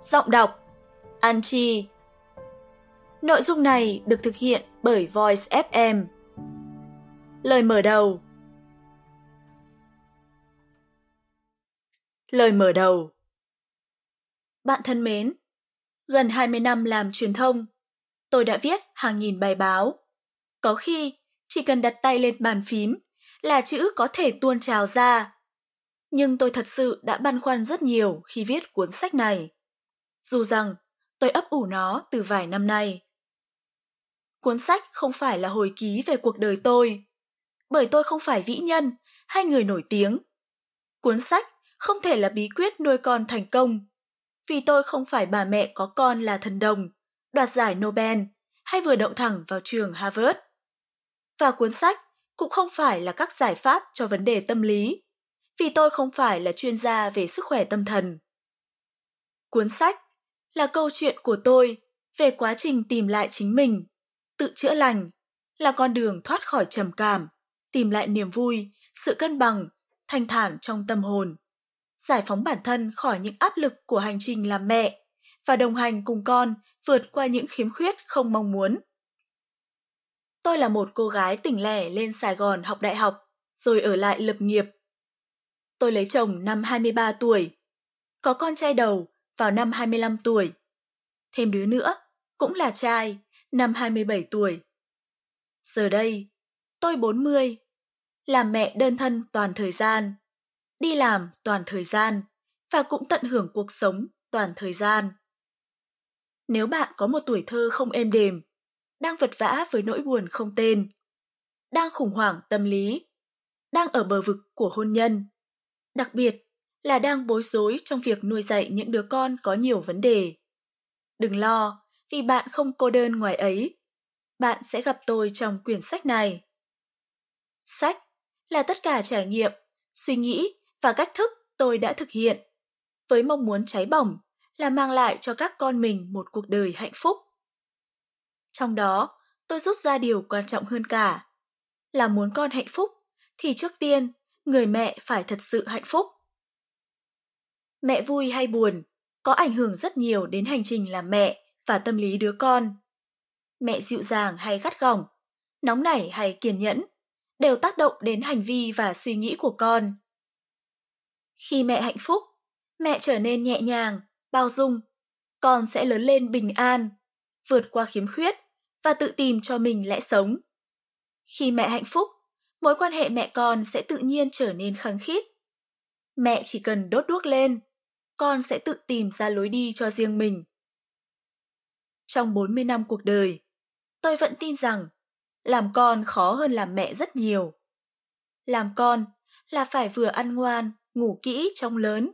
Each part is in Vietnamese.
Giọng đọc Anchi Nội dung này được thực hiện bởi Voice FM. Lời mở đầu Lời mở đầu Bạn thân mến, gần 20 năm làm truyền thông, tôi đã viết hàng nghìn bài báo. Có khi chỉ cần đặt tay lên bàn phím là chữ có thể tuôn trào ra. Nhưng tôi thật sự đã băn khoăn rất nhiều khi viết cuốn sách này. Dù rằng tôi ấp ủ nó từ vài năm nay. Cuốn sách không phải là hồi ký về cuộc đời tôi, bởi tôi không phải vĩ nhân hay người nổi tiếng. Cuốn sách không thể là bí quyết nuôi con thành công, vì tôi không phải bà mẹ có con là thần đồng, đoạt giải Nobel hay vừa đậu thẳng vào trường Harvard. Và cuốn sách cũng không phải là các giải pháp cho vấn đề tâm lý, vì tôi không phải là chuyên gia về sức khỏe tâm thần. Cuốn sách là câu chuyện của tôi về quá trình tìm lại chính mình, tự chữa lành, là con đường thoát khỏi trầm cảm, tìm lại niềm vui, sự cân bằng, thanh thản trong tâm hồn, giải phóng bản thân khỏi những áp lực của hành trình làm mẹ và đồng hành cùng con vượt qua những khiếm khuyết không mong muốn. Tôi là một cô gái tỉnh lẻ lên Sài Gòn học đại học, rồi ở lại lập nghiệp. Tôi lấy chồng năm 23 tuổi, có con trai đầu vào năm 25 tuổi. Thêm đứa nữa, cũng là trai, năm 27 tuổi. Giờ đây, tôi 40, làm mẹ đơn thân toàn thời gian, đi làm toàn thời gian và cũng tận hưởng cuộc sống toàn thời gian. Nếu bạn có một tuổi thơ không êm đềm, đang vật vã với nỗi buồn không tên, đang khủng hoảng tâm lý, đang ở bờ vực của hôn nhân, đặc biệt là đang bối rối trong việc nuôi dạy những đứa con có nhiều vấn đề. Đừng lo, vì bạn không cô đơn ngoài ấy. Bạn sẽ gặp tôi trong quyển sách này. Sách là tất cả trải nghiệm, suy nghĩ và cách thức tôi đã thực hiện, với mong muốn cháy bỏng là mang lại cho các con mình một cuộc đời hạnh phúc. Trong đó, tôi rút ra điều quan trọng hơn cả, là muốn con hạnh phúc thì trước tiên người mẹ phải thật sự hạnh phúc. Mẹ vui hay buồn có ảnh hưởng rất nhiều đến hành trình làm mẹ và tâm lý đứa con. Mẹ dịu dàng hay gắt gỏng, nóng nảy hay kiên nhẫn đều tác động đến hành vi và suy nghĩ của con. Khi mẹ hạnh phúc, mẹ trở nên nhẹ nhàng, bao dung, con sẽ lớn lên bình an, vượt qua khiếm khuyết và tự tìm cho mình lẽ sống. Khi mẹ hạnh phúc, mối quan hệ mẹ con sẽ tự nhiên trở nên khăng khít. Mẹ chỉ cần đốt đuốc lên, con sẽ tự tìm ra lối đi cho riêng mình. Trong 40 năm cuộc đời, tôi vẫn tin rằng làm con khó hơn làm mẹ rất nhiều. Làm con là phải vừa ăn ngoan, ngủ kỹ trong lớn,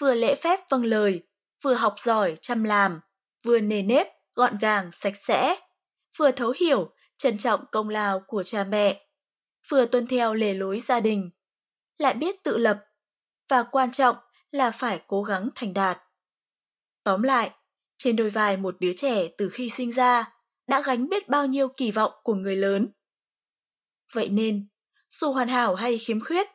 vừa lễ phép vâng lời, vừa học giỏi chăm làm, vừa nề nếp, gọn gàng, sạch sẽ, vừa thấu hiểu, trân trọng công lao của cha mẹ, vừa tuân theo lề lối gia đình, lại biết tự lập, và quan trọng là phải cố gắng thành đạt. Tóm lại, trên đôi vai một đứa trẻ từ khi sinh ra đã gánh biết bao nhiêu kỳ vọng của người lớn. Vậy nên, dù hoàn hảo hay khiếm khuyết,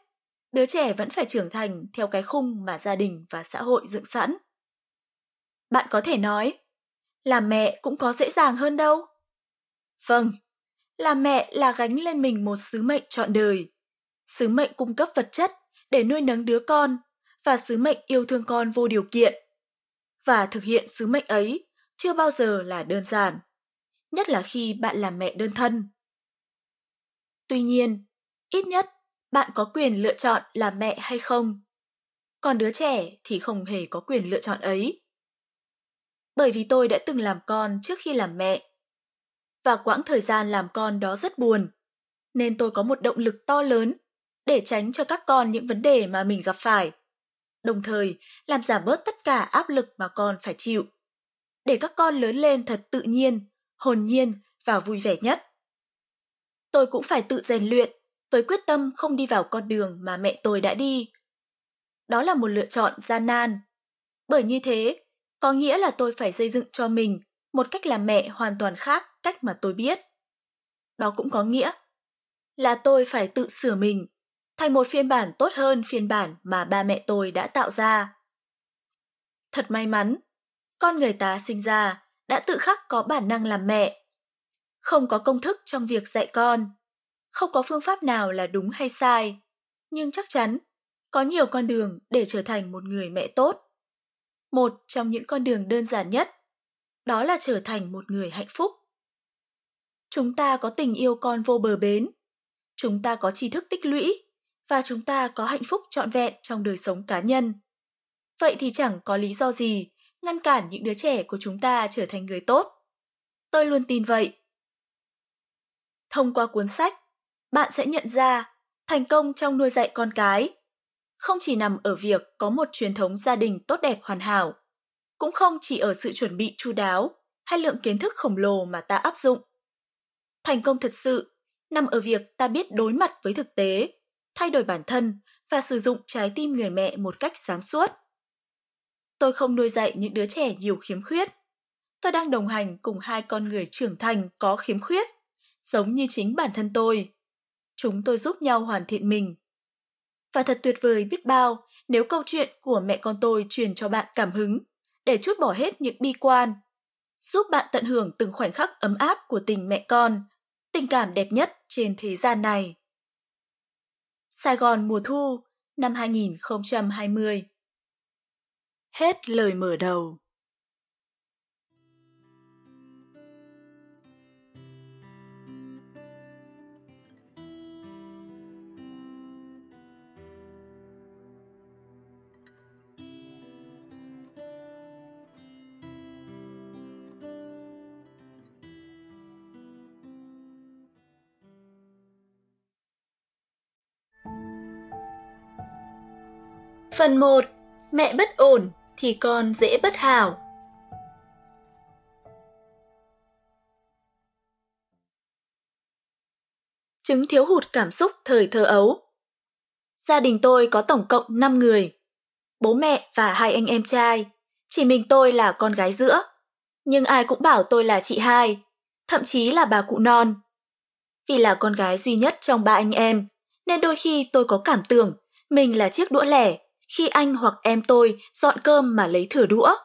đứa trẻ vẫn phải trưởng thành theo cái khung mà gia đình và xã hội dựng sẵn. Bạn có thể nói, làm mẹ cũng có dễ dàng hơn đâu. Vâng, làm mẹ là gánh lên mình một sứ mệnh trọn đời. Sứ mệnh cung cấp vật chất để nuôi nấng đứa con và sứ mệnh yêu thương con vô điều kiện. Và thực hiện sứ mệnh ấy chưa bao giờ là đơn giản, nhất là khi bạn là mẹ đơn thân. Tuy nhiên, ít nhất bạn có quyền lựa chọn là mẹ hay không. Còn đứa trẻ thì không hề có quyền lựa chọn ấy. Bởi vì tôi đã từng làm con trước khi làm mẹ. Và quãng thời gian làm con đó rất buồn, nên tôi có một động lực to lớn để tránh cho các con những vấn đề mà mình gặp phải đồng thời làm giảm bớt tất cả áp lực mà con phải chịu. Để các con lớn lên thật tự nhiên, hồn nhiên và vui vẻ nhất. Tôi cũng phải tự rèn luyện với quyết tâm không đi vào con đường mà mẹ tôi đã đi. Đó là một lựa chọn gian nan. Bởi như thế, có nghĩa là tôi phải xây dựng cho mình một cách làm mẹ hoàn toàn khác cách mà tôi biết. Đó cũng có nghĩa là tôi phải tự sửa mình thành một phiên bản tốt hơn phiên bản mà ba mẹ tôi đã tạo ra. Thật may mắn, con người ta sinh ra đã tự khắc có bản năng làm mẹ. Không có công thức trong việc dạy con, không có phương pháp nào là đúng hay sai, nhưng chắc chắn có nhiều con đường để trở thành một người mẹ tốt. Một trong những con đường đơn giản nhất, đó là trở thành một người hạnh phúc. Chúng ta có tình yêu con vô bờ bến, chúng ta có tri thức tích lũy và chúng ta có hạnh phúc trọn vẹn trong đời sống cá nhân. Vậy thì chẳng có lý do gì ngăn cản những đứa trẻ của chúng ta trở thành người tốt. Tôi luôn tin vậy. Thông qua cuốn sách, bạn sẽ nhận ra thành công trong nuôi dạy con cái không chỉ nằm ở việc có một truyền thống gia đình tốt đẹp hoàn hảo, cũng không chỉ ở sự chuẩn bị chu đáo hay lượng kiến thức khổng lồ mà ta áp dụng. Thành công thật sự nằm ở việc ta biết đối mặt với thực tế, thay đổi bản thân và sử dụng trái tim người mẹ một cách sáng suốt. Tôi không nuôi dạy những đứa trẻ nhiều khiếm khuyết. Tôi đang đồng hành cùng hai con người trưởng thành có khiếm khuyết, giống như chính bản thân tôi. Chúng tôi giúp nhau hoàn thiện mình. Và thật tuyệt vời biết bao nếu câu chuyện của mẹ con tôi truyền cho bạn cảm hứng để chút bỏ hết những bi quan, giúp bạn tận hưởng từng khoảnh khắc ấm áp của tình mẹ con, tình cảm đẹp nhất trên thế gian này. Sài Gòn mùa thu năm 2020 Hết lời mở đầu. Phần 1. Mẹ bất ổn thì con dễ bất hảo. Chứng thiếu hụt cảm xúc thời thơ ấu Gia đình tôi có tổng cộng 5 người. Bố mẹ và hai anh em trai. Chỉ mình tôi là con gái giữa. Nhưng ai cũng bảo tôi là chị hai, thậm chí là bà cụ non. Vì là con gái duy nhất trong ba anh em, nên đôi khi tôi có cảm tưởng mình là chiếc đũa lẻ khi anh hoặc em tôi dọn cơm mà lấy thửa đũa.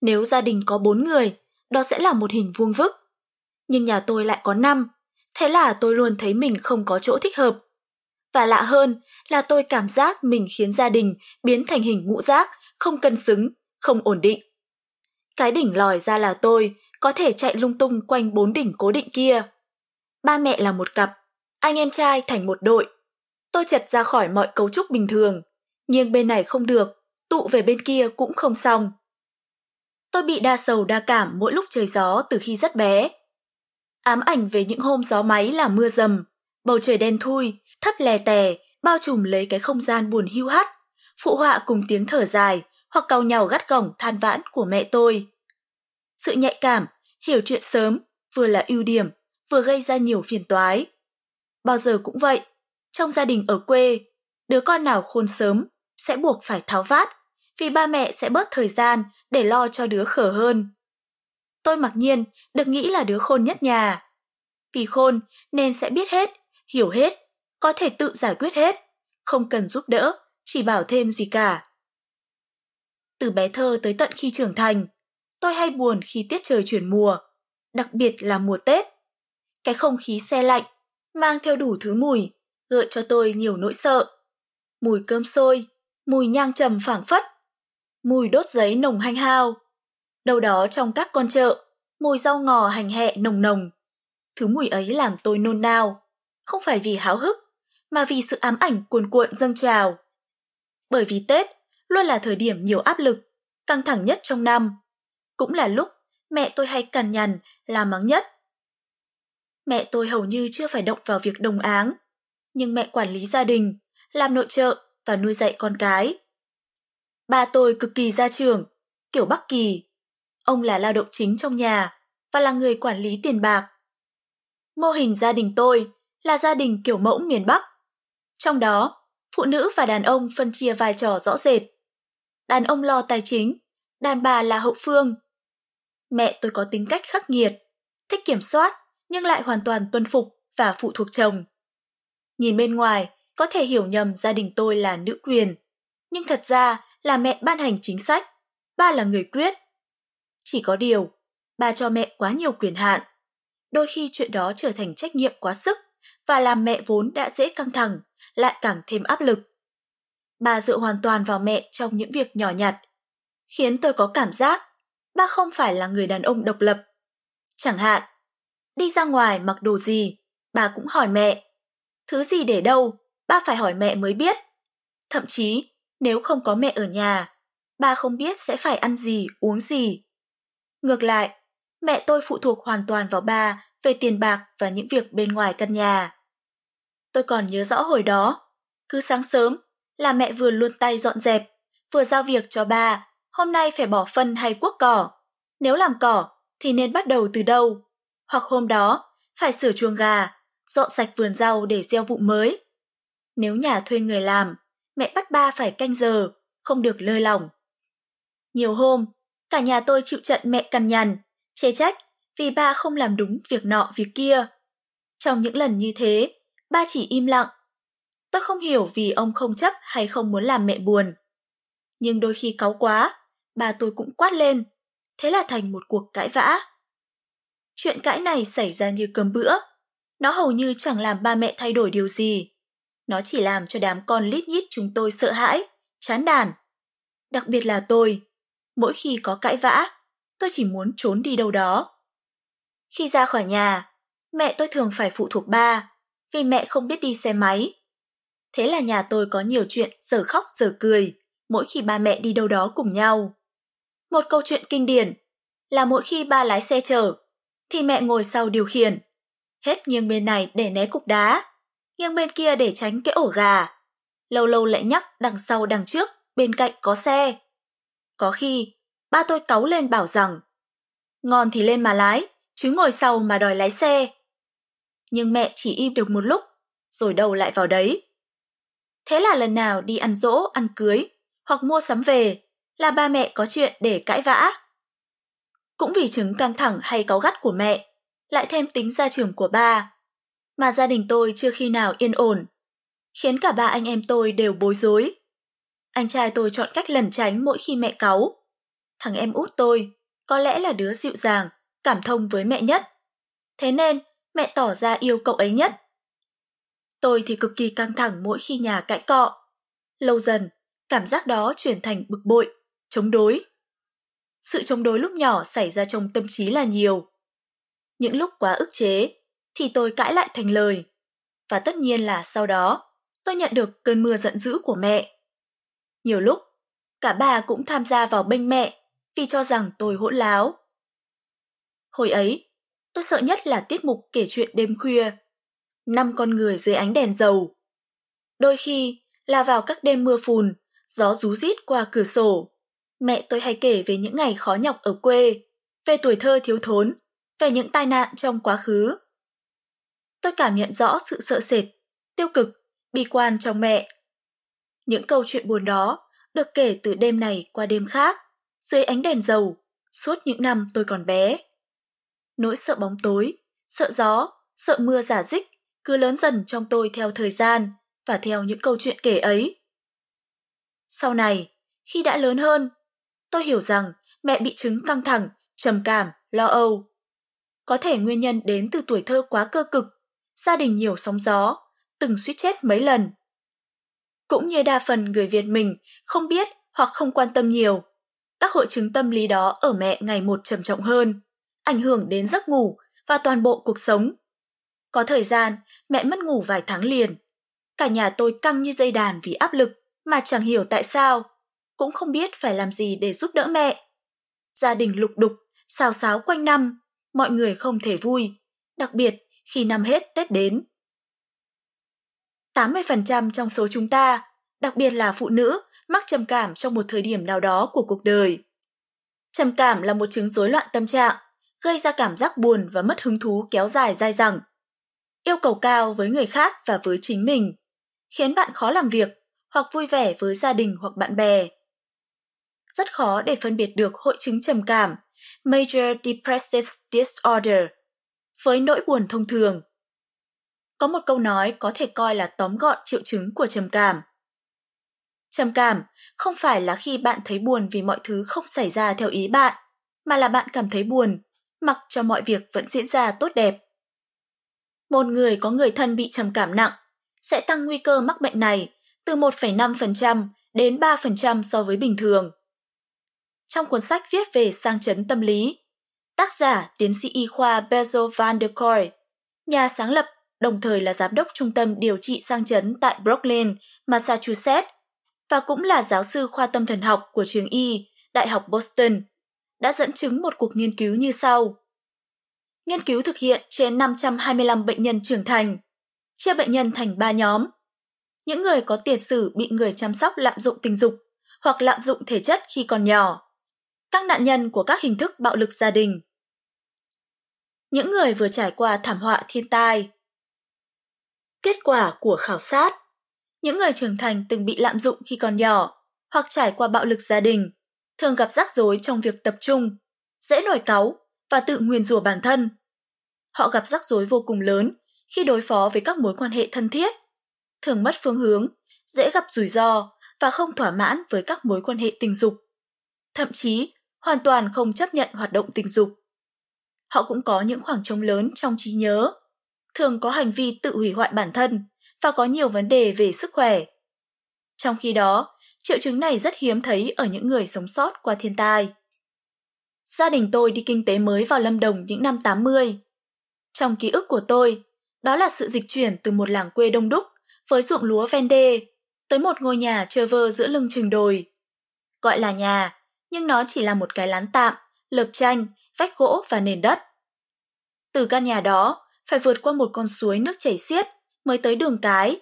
Nếu gia đình có bốn người, đó sẽ là một hình vuông vức. Nhưng nhà tôi lại có năm, thế là tôi luôn thấy mình không có chỗ thích hợp. Và lạ hơn là tôi cảm giác mình khiến gia đình biến thành hình ngũ giác, không cân xứng, không ổn định. Cái đỉnh lòi ra là tôi, có thể chạy lung tung quanh bốn đỉnh cố định kia. Ba mẹ là một cặp, anh em trai thành một đội. Tôi chật ra khỏi mọi cấu trúc bình thường, nghiêng bên này không được, tụ về bên kia cũng không xong. Tôi bị đa sầu đa cảm mỗi lúc trời gió từ khi rất bé. Ám ảnh về những hôm gió máy là mưa dầm, bầu trời đen thui, thấp lè tè, bao trùm lấy cái không gian buồn hưu hắt, phụ họa cùng tiếng thở dài hoặc cau nhau gắt gỏng than vãn của mẹ tôi. Sự nhạy cảm, hiểu chuyện sớm, vừa là ưu điểm, vừa gây ra nhiều phiền toái. Bao giờ cũng vậy, trong gia đình ở quê, đứa con nào khôn sớm sẽ buộc phải tháo vát, vì ba mẹ sẽ bớt thời gian để lo cho đứa khở hơn. Tôi mặc nhiên được nghĩ là đứa khôn nhất nhà. Vì khôn nên sẽ biết hết, hiểu hết, có thể tự giải quyết hết, không cần giúp đỡ, chỉ bảo thêm gì cả. Từ bé thơ tới tận khi trưởng thành, tôi hay buồn khi tiết trời chuyển mùa, đặc biệt là mùa Tết. Cái không khí xe lạnh, mang theo đủ thứ mùi, gợi cho tôi nhiều nỗi sợ. Mùi cơm sôi, mùi nhang trầm phảng phất, mùi đốt giấy nồng hanh hao. Đâu đó trong các con chợ, mùi rau ngò hành hẹ nồng nồng. Thứ mùi ấy làm tôi nôn nao, không phải vì háo hức, mà vì sự ám ảnh cuồn cuộn dâng trào. Bởi vì Tết luôn là thời điểm nhiều áp lực, căng thẳng nhất trong năm. Cũng là lúc mẹ tôi hay cằn nhằn, làm mắng nhất. Mẹ tôi hầu như chưa phải động vào việc đồng áng, nhưng mẹ quản lý gia đình, làm nội trợ, và nuôi dạy con cái. Ba tôi cực kỳ gia trưởng, kiểu Bắc Kỳ. Ông là lao động chính trong nhà và là người quản lý tiền bạc. Mô hình gia đình tôi là gia đình kiểu mẫu miền Bắc. Trong đó, phụ nữ và đàn ông phân chia vai trò rõ rệt. Đàn ông lo tài chính, đàn bà là hậu phương. Mẹ tôi có tính cách khắc nghiệt, thích kiểm soát nhưng lại hoàn toàn tuân phục và phụ thuộc chồng. Nhìn bên ngoài, có thể hiểu nhầm gia đình tôi là nữ quyền, nhưng thật ra là mẹ ban hành chính sách, ba là người quyết. Chỉ có điều, ba cho mẹ quá nhiều quyền hạn. Đôi khi chuyện đó trở thành trách nhiệm quá sức và làm mẹ vốn đã dễ căng thẳng, lại càng thêm áp lực. Bà dựa hoàn toàn vào mẹ trong những việc nhỏ nhặt, khiến tôi có cảm giác ba không phải là người đàn ông độc lập. Chẳng hạn, đi ra ngoài mặc đồ gì, bà cũng hỏi mẹ. Thứ gì để đâu, ba phải hỏi mẹ mới biết. Thậm chí, nếu không có mẹ ở nhà, ba không biết sẽ phải ăn gì, uống gì. Ngược lại, mẹ tôi phụ thuộc hoàn toàn vào ba về tiền bạc và những việc bên ngoài căn nhà. Tôi còn nhớ rõ hồi đó, cứ sáng sớm là mẹ vừa luôn tay dọn dẹp, vừa giao việc cho ba, hôm nay phải bỏ phân hay cuốc cỏ. Nếu làm cỏ thì nên bắt đầu từ đâu? Hoặc hôm đó phải sửa chuồng gà, dọn sạch vườn rau để gieo vụ mới. Nếu nhà thuê người làm, mẹ bắt ba phải canh giờ, không được lơi lỏng. Nhiều hôm, cả nhà tôi chịu trận mẹ cằn nhằn, chê trách vì ba không làm đúng việc nọ việc kia. Trong những lần như thế, ba chỉ im lặng. Tôi không hiểu vì ông không chấp hay không muốn làm mẹ buồn. Nhưng đôi khi cáu quá, ba tôi cũng quát lên. Thế là thành một cuộc cãi vã. Chuyện cãi này xảy ra như cơm bữa. Nó hầu như chẳng làm ba mẹ thay đổi điều gì. Nó chỉ làm cho đám con lít nhít chúng tôi sợ hãi, chán đàn. Đặc biệt là tôi. Mỗi khi có cãi vã, tôi chỉ muốn trốn đi đâu đó. Khi ra khỏi nhà, mẹ tôi thường phải phụ thuộc ba, vì mẹ không biết đi xe máy. Thế là nhà tôi có nhiều chuyện giờ khóc giờ cười, mỗi khi ba mẹ đi đâu đó cùng nhau. Một câu chuyện kinh điển là mỗi khi ba lái xe chở, thì mẹ ngồi sau điều khiển. Hết nghiêng bên này để né cục đá, nghiêng bên kia để tránh cái ổ gà. Lâu lâu lại nhắc đằng sau đằng trước, bên cạnh có xe. Có khi, ba tôi cáu lên bảo rằng, ngon thì lên mà lái, chứ ngồi sau mà đòi lái xe. Nhưng mẹ chỉ im được một lúc, rồi đầu lại vào đấy. Thế là lần nào đi ăn dỗ, ăn cưới, hoặc mua sắm về, là ba mẹ có chuyện để cãi vã. Cũng vì chứng căng thẳng hay cáu gắt của mẹ, lại thêm tính gia trưởng của ba, mà gia đình tôi chưa khi nào yên ổn, khiến cả ba anh em tôi đều bối rối. Anh trai tôi chọn cách lẩn tránh mỗi khi mẹ cáu. Thằng em út tôi có lẽ là đứa dịu dàng, cảm thông với mẹ nhất. Thế nên mẹ tỏ ra yêu cậu ấy nhất. Tôi thì cực kỳ căng thẳng mỗi khi nhà cãi cọ. Lâu dần, cảm giác đó chuyển thành bực bội, chống đối. Sự chống đối lúc nhỏ xảy ra trong tâm trí là nhiều. Những lúc quá ức chế, thì tôi cãi lại thành lời. Và tất nhiên là sau đó, tôi nhận được cơn mưa giận dữ của mẹ. Nhiều lúc, cả bà cũng tham gia vào bênh mẹ vì cho rằng tôi hỗn láo. Hồi ấy, tôi sợ nhất là tiết mục kể chuyện đêm khuya. Năm con người dưới ánh đèn dầu. Đôi khi là vào các đêm mưa phùn, gió rú rít qua cửa sổ. Mẹ tôi hay kể về những ngày khó nhọc ở quê, về tuổi thơ thiếu thốn, về những tai nạn trong quá khứ. Tôi cảm nhận rõ sự sợ sệt, tiêu cực, bi quan trong mẹ. Những câu chuyện buồn đó được kể từ đêm này qua đêm khác, dưới ánh đèn dầu, suốt những năm tôi còn bé. Nỗi sợ bóng tối, sợ gió, sợ mưa giả dích cứ lớn dần trong tôi theo thời gian và theo những câu chuyện kể ấy. Sau này, khi đã lớn hơn, tôi hiểu rằng mẹ bị chứng căng thẳng, trầm cảm, lo âu. Có thể nguyên nhân đến từ tuổi thơ quá cơ cực, gia đình nhiều sóng gió, từng suýt chết mấy lần. Cũng như đa phần người Việt mình không biết hoặc không quan tâm nhiều, các hội chứng tâm lý đó ở mẹ ngày một trầm trọng hơn, ảnh hưởng đến giấc ngủ và toàn bộ cuộc sống. Có thời gian, mẹ mất ngủ vài tháng liền. Cả nhà tôi căng như dây đàn vì áp lực mà chẳng hiểu tại sao, cũng không biết phải làm gì để giúp đỡ mẹ. Gia đình lục đục, xào xáo quanh năm, mọi người không thể vui, đặc biệt khi năm hết Tết đến. 80% trong số chúng ta, đặc biệt là phụ nữ, mắc trầm cảm trong một thời điểm nào đó của cuộc đời. Trầm cảm là một chứng rối loạn tâm trạng, gây ra cảm giác buồn và mất hứng thú kéo dài dai dẳng. Yêu cầu cao với người khác và với chính mình, khiến bạn khó làm việc hoặc vui vẻ với gia đình hoặc bạn bè. Rất khó để phân biệt được hội chứng trầm cảm, Major Depressive Disorder, với nỗi buồn thông thường. Có một câu nói có thể coi là tóm gọn triệu chứng của trầm cảm. Trầm cảm không phải là khi bạn thấy buồn vì mọi thứ không xảy ra theo ý bạn, mà là bạn cảm thấy buồn, mặc cho mọi việc vẫn diễn ra tốt đẹp. Một người có người thân bị trầm cảm nặng sẽ tăng nguy cơ mắc bệnh này từ 1,5% đến 3% so với bình thường. Trong cuốn sách viết về sang chấn tâm lý, tác giả tiến sĩ y khoa Bezo van der Koy, nhà sáng lập đồng thời là giám đốc trung tâm điều trị sang chấn tại Brooklyn, Massachusetts, và cũng là giáo sư khoa tâm thần học của trường y, Đại học Boston, đã dẫn chứng một cuộc nghiên cứu như sau. Nghiên cứu thực hiện trên 525 bệnh nhân trưởng thành, chia bệnh nhân thành 3 nhóm. Những người có tiền sử bị người chăm sóc lạm dụng tình dục hoặc lạm dụng thể chất khi còn nhỏ. Các nạn nhân của các hình thức bạo lực gia đình. Những người vừa trải qua thảm họa thiên tai. Kết quả của khảo sát Những người trưởng thành từng bị lạm dụng khi còn nhỏ hoặc trải qua bạo lực gia đình thường gặp rắc rối trong việc tập trung, dễ nổi cáu và tự nguyền rủa bản thân. Họ gặp rắc rối vô cùng lớn khi đối phó với các mối quan hệ thân thiết, thường mất phương hướng, dễ gặp rủi ro và không thỏa mãn với các mối quan hệ tình dục. Thậm chí, hoàn toàn không chấp nhận hoạt động tình dục. Họ cũng có những khoảng trống lớn trong trí nhớ, thường có hành vi tự hủy hoại bản thân và có nhiều vấn đề về sức khỏe. Trong khi đó, triệu chứng này rất hiếm thấy ở những người sống sót qua thiên tai. Gia đình tôi đi kinh tế mới vào Lâm Đồng những năm 80. Trong ký ức của tôi, đó là sự dịch chuyển từ một làng quê đông đúc với ruộng lúa ven đê tới một ngôi nhà trơ vơ giữa lưng chừng đồi. Gọi là nhà, nhưng nó chỉ là một cái lán tạm, lợp tranh, vách gỗ và nền đất. Từ căn nhà đó, phải vượt qua một con suối nước chảy xiết mới tới đường cái,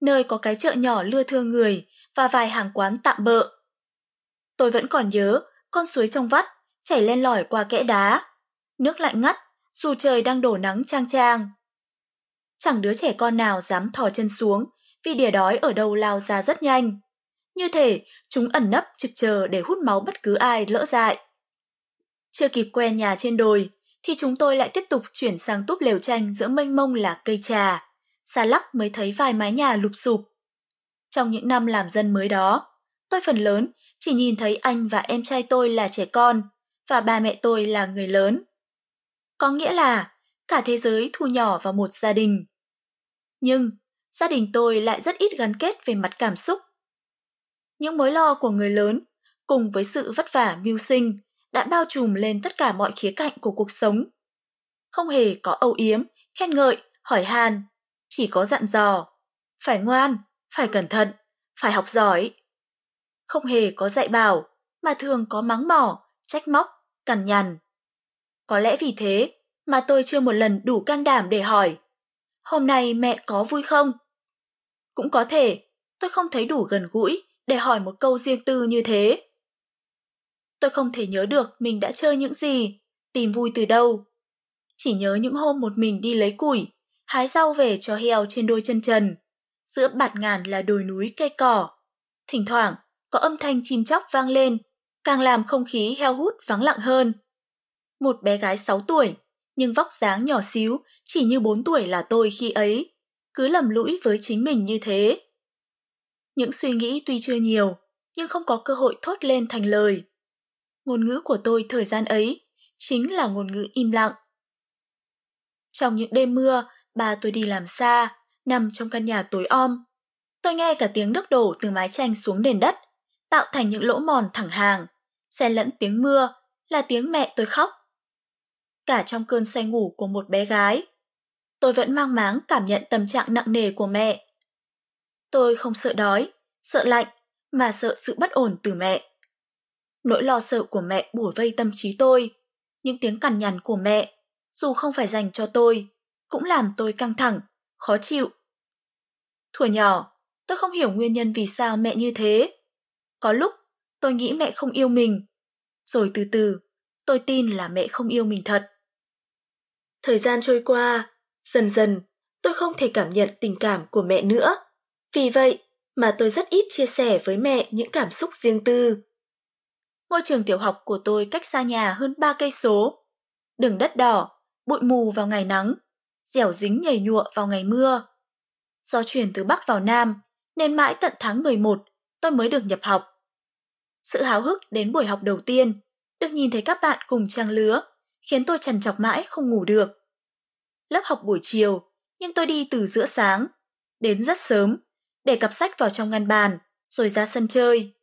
nơi có cái chợ nhỏ lưa thưa người và vài hàng quán tạm bợ. Tôi vẫn còn nhớ con suối trong vắt chảy len lỏi qua kẽ đá. Nước lạnh ngắt, dù trời đang đổ nắng trang trang. Chẳng đứa trẻ con nào dám thò chân xuống vì đỉa đói ở đâu lao ra rất nhanh. Như thể chúng ẩn nấp trực chờ để hút máu bất cứ ai lỡ dại. Chưa kịp quen nhà trên đồi, thì chúng tôi lại tiếp tục chuyển sang túp lều tranh giữa mênh mông là cây trà. Xa lắc mới thấy vài mái nhà lụp sụp. Trong những năm làm dân mới đó, tôi phần lớn chỉ nhìn thấy anh và em trai tôi là trẻ con và ba mẹ tôi là người lớn. Có nghĩa là cả thế giới thu nhỏ vào một gia đình. Nhưng gia đình tôi lại rất ít gắn kết về mặt cảm xúc. Những mối lo của người lớn cùng với sự vất vả mưu sinh đã bao trùm lên tất cả mọi khía cạnh của cuộc sống. Không hề có âu yếm, khen ngợi, hỏi han, chỉ có dặn dò. Phải ngoan, phải cẩn thận, phải học giỏi. Không hề có dạy bảo, mà thường có mắng mỏ, trách móc, cằn nhằn. Có lẽ vì thế mà tôi chưa một lần đủ can đảm để hỏi hôm nay mẹ có vui không? Cũng có thể tôi không thấy đủ gần gũi để hỏi một câu riêng tư như thế. Tôi không thể nhớ được mình đã chơi những gì, tìm vui từ đâu. Chỉ nhớ những hôm một mình đi lấy củi, hái rau về cho heo trên đôi chân trần. Giữa bạt ngàn là đồi núi cây cỏ. Thỉnh thoảng có âm thanh chim chóc vang lên, càng làm không khí heo hút vắng lặng hơn. Một bé gái 6 tuổi, nhưng vóc dáng nhỏ xíu, chỉ như 4 tuổi là tôi khi ấy, cứ lầm lũi với chính mình như thế. Những suy nghĩ tuy chưa nhiều, nhưng không có cơ hội thốt lên thành lời. Ngôn ngữ của tôi thời gian ấy chính là ngôn ngữ im lặng. Trong những đêm mưa, bà tôi đi làm xa, nằm trong căn nhà tối om. Tôi nghe cả tiếng nước đổ từ mái tranh xuống nền đất, tạo thành những lỗ mòn thẳng hàng, xen lẫn tiếng mưa là tiếng mẹ tôi khóc. Cả trong cơn say ngủ của một bé gái, tôi vẫn mang máng cảm nhận tâm trạng nặng nề của mẹ. Tôi không sợ đói, sợ lạnh, mà sợ sự bất ổn từ mẹ. Nỗi lo sợ của mẹ bủa vây tâm trí tôi, những tiếng cằn nhằn của mẹ, dù không phải dành cho tôi, cũng làm tôi căng thẳng, khó chịu. Thuở nhỏ, tôi không hiểu nguyên nhân vì sao mẹ như thế. Có lúc, tôi nghĩ mẹ không yêu mình. Rồi từ từ, tôi tin là mẹ không yêu mình thật. Thời gian trôi qua, dần dần, tôi không thể cảm nhận tình cảm của mẹ nữa. Vì vậy mà tôi rất ít chia sẻ với mẹ những cảm xúc riêng tư. Ngôi trường tiểu học của tôi cách xa nhà hơn ba cây số. Đường đất đỏ, bụi mù vào ngày nắng, dẻo dính nhảy nhụa vào ngày mưa. Do chuyển từ Bắc vào Nam, nên mãi tận tháng 11 tôi mới được nhập học. Sự háo hức đến buổi học đầu tiên, được nhìn thấy các bạn cùng trang lứa, khiến tôi trằn trọc mãi không ngủ được. Lớp học buổi chiều, nhưng tôi đi từ giữa sáng, đến rất sớm, để cặp sách vào trong ngăn bàn, rồi ra sân chơi.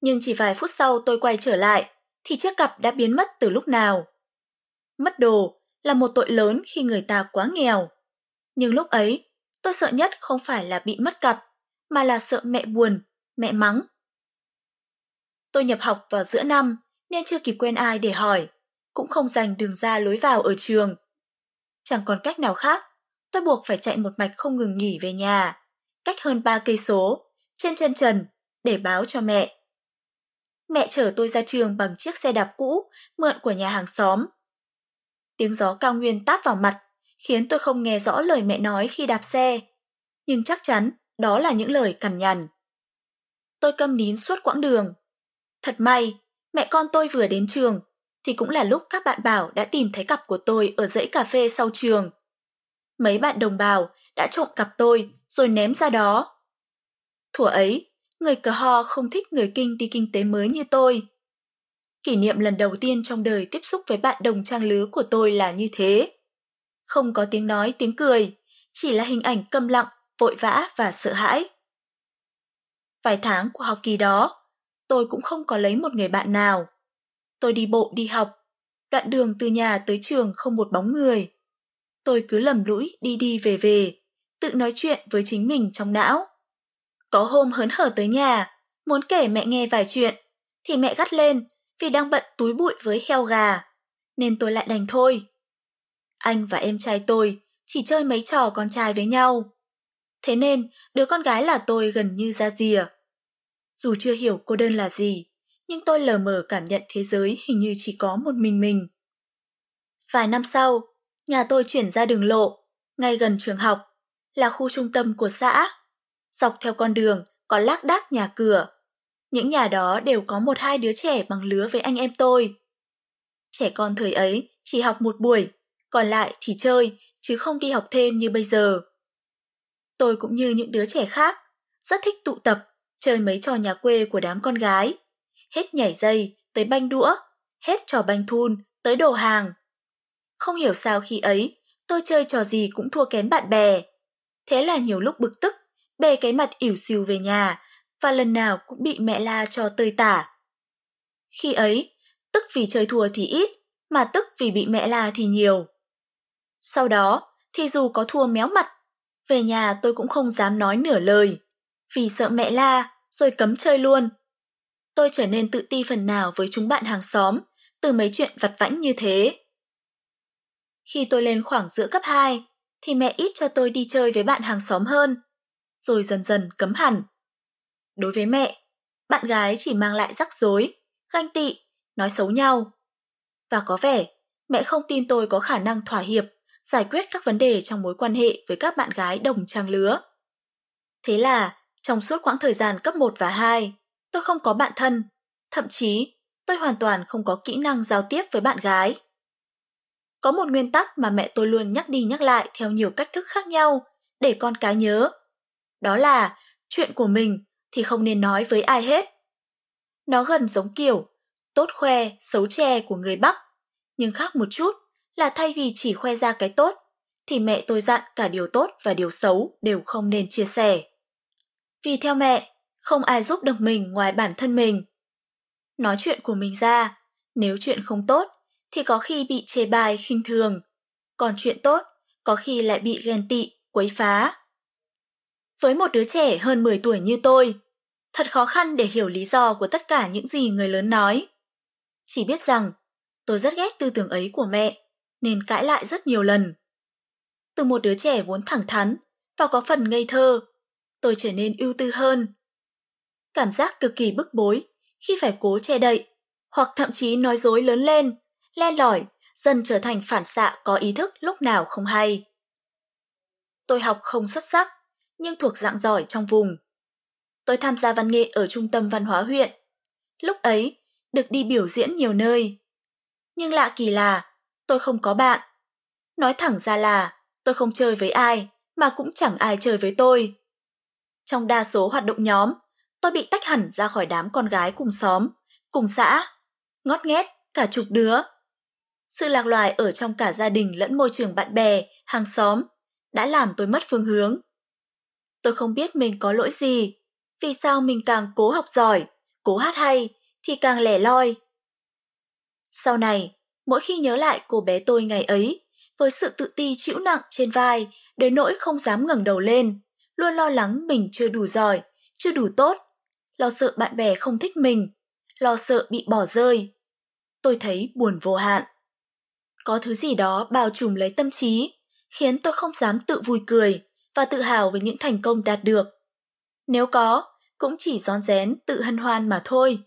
Nhưng chỉ vài phút sau tôi quay trở lại, thì chiếc cặp đã biến mất từ lúc nào. Mất đồ là một tội lớn khi người ta quá nghèo. Nhưng lúc ấy, tôi sợ nhất không phải là bị mất cặp, mà là sợ mẹ buồn, mẹ mắng. Tôi nhập học vào giữa năm nên chưa kịp quen ai để hỏi, cũng không dành đường ra lối vào ở trường. Chẳng còn cách nào khác, tôi buộc phải chạy một mạch không ngừng nghỉ về nhà, cách hơn ba cây số, trên chân trần, để báo cho mẹ. Mẹ chở tôi ra trường bằng chiếc xe đạp cũ, mượn của nhà hàng xóm. Tiếng gió cao nguyên táp vào mặt, khiến tôi không nghe rõ lời mẹ nói khi đạp xe. Nhưng chắc chắn đó là những lời cằn nhằn. Tôi câm nín suốt quãng đường. Thật may, mẹ con tôi vừa đến trường, thì cũng là lúc các bạn bảo đã tìm thấy cặp của tôi ở dãy cà phê sau trường. Mấy bạn đồng bào đã trộm cặp tôi rồi ném ra đó. Thủa ấy, người cờ ho không thích người kinh đi kinh tế mới như tôi. Kỷ niệm lần đầu tiên trong đời tiếp xúc với bạn đồng trang lứa của tôi là như thế. Không có tiếng nói, tiếng cười, chỉ là hình ảnh câm lặng, vội vã và sợ hãi. Vài tháng của học kỳ đó, tôi cũng không có lấy một người bạn nào. Tôi đi bộ đi học, đoạn đường từ nhà tới trường không một bóng người. Tôi cứ lầm lũi đi đi về về, tự nói chuyện với chính mình trong não. Có hôm hớn hở tới nhà, muốn kể mẹ nghe vài chuyện, thì mẹ gắt lên vì đang bận túi bụi với heo gà, nên tôi lại đành thôi. Anh và em trai tôi chỉ chơi mấy trò con trai với nhau. Thế nên, đứa con gái là tôi gần như ra rìa. Dù chưa hiểu cô đơn là gì, nhưng tôi lờ mờ cảm nhận thế giới hình như chỉ có một mình mình. Vài năm sau, nhà tôi chuyển ra đường lộ, ngay gần trường học, là khu trung tâm của xã. Dọc theo con đường có lác đác nhà cửa. Những nhà đó đều có một hai đứa trẻ bằng lứa với anh em tôi. Trẻ con thời ấy chỉ học một buổi, còn lại thì chơi, chứ không đi học thêm như bây giờ. Tôi cũng như những đứa trẻ khác, rất thích tụ tập, chơi mấy trò nhà quê của đám con gái. Hết nhảy dây, tới banh đũa, hết trò banh thun, tới đồ hàng. Không hiểu sao khi ấy, tôi chơi trò gì cũng thua kém bạn bè. Thế là nhiều lúc bực tức, bê cái mặt ỉu xìu về nhà, và lần nào cũng bị mẹ la cho tơi tả. Khi ấy, tức vì chơi thua thì ít, mà tức vì bị mẹ la thì nhiều. Sau đó, thì dù có thua méo mặt, về nhà tôi cũng không dám nói nửa lời, vì sợ mẹ la, rồi cấm chơi luôn. Tôi trở nên tự ti phần nào với chúng bạn hàng xóm, từ mấy chuyện vặt vãnh như thế. Khi tôi lên khoảng giữa cấp 2, thì mẹ ít cho tôi đi chơi với bạn hàng xóm hơn, rồi dần dần cấm hẳn. Đối với mẹ, bạn gái chỉ mang lại rắc rối, ganh tị, nói xấu nhau. Và có vẻ, mẹ không tin tôi có khả năng thỏa hiệp, giải quyết các vấn đề trong mối quan hệ với các bạn gái đồng trang lứa. Thế là, trong suốt quãng thời gian cấp 1 và 2, tôi không có bạn thân, thậm chí tôi hoàn toàn không có kỹ năng giao tiếp với bạn gái. Có một nguyên tắc mà mẹ tôi luôn nhắc đi nhắc lại theo nhiều cách thức khác nhau để con cái nhớ. Đó là chuyện của mình thì không nên nói với ai hết. Nó gần giống kiểu tốt khoe, xấu che của người Bắc, nhưng khác một chút là thay vì chỉ khoe ra cái tốt, thì mẹ tôi dặn cả điều tốt và điều xấu đều không nên chia sẻ. Vì theo mẹ, không ai giúp được mình ngoài bản thân mình. Nói chuyện của mình ra, nếu chuyện không tốt thì có khi bị chê bai khinh thường, còn chuyện tốt có khi lại bị ghen tị, quấy phá. Với một đứa trẻ hơn 10 tuổi như tôi, thật khó khăn để hiểu lý do của tất cả những gì người lớn nói. Chỉ biết rằng, tôi rất ghét tư tưởng ấy của mẹ, nên cãi lại rất nhiều lần. Từ một đứa trẻ vốn thẳng thắn và có phần ngây thơ, tôi trở nên ưu tư hơn. Cảm giác cực kỳ bức bối khi phải cố che đậy, hoặc thậm chí nói dối lớn lên, len lỏi, dần trở thành phản xạ có ý thức lúc nào không hay. Tôi học không xuất sắc, nhưng thuộc dạng giỏi trong vùng. Tôi tham gia văn nghệ ở trung tâm văn hóa huyện. Lúc ấy, được đi biểu diễn nhiều nơi. Nhưng lạ kỳ là, tôi không có bạn. Nói thẳng ra là, tôi không chơi với ai, mà cũng chẳng ai chơi với tôi. Trong đa số hoạt động nhóm, tôi bị tách hẳn ra khỏi đám con gái cùng xóm, cùng xã. ngót nghét, cả chục đứa. Sự lạc loài ở trong cả gia đình lẫn môi trường bạn bè, hàng xóm đã làm tôi mất phương hướng. Tôi không biết mình có lỗi gì, vì sao mình càng cố học giỏi, cố hát hay thì càng lẻ loi. Sau này, mỗi khi nhớ lại cô bé tôi ngày ấy, với sự tự ti chịu nặng trên vai, đến nỗi không dám ngẩng đầu lên, luôn lo lắng mình chưa đủ giỏi, chưa đủ tốt, lo sợ bạn bè không thích mình, lo sợ bị bỏ rơi. Tôi thấy buồn vô hạn. Có thứ gì đó bao trùm lấy tâm trí, khiến tôi không dám tự vui cười và tự hào với những thành công đạt được. Nếu có, cũng chỉ rón rén tự hân hoan mà thôi.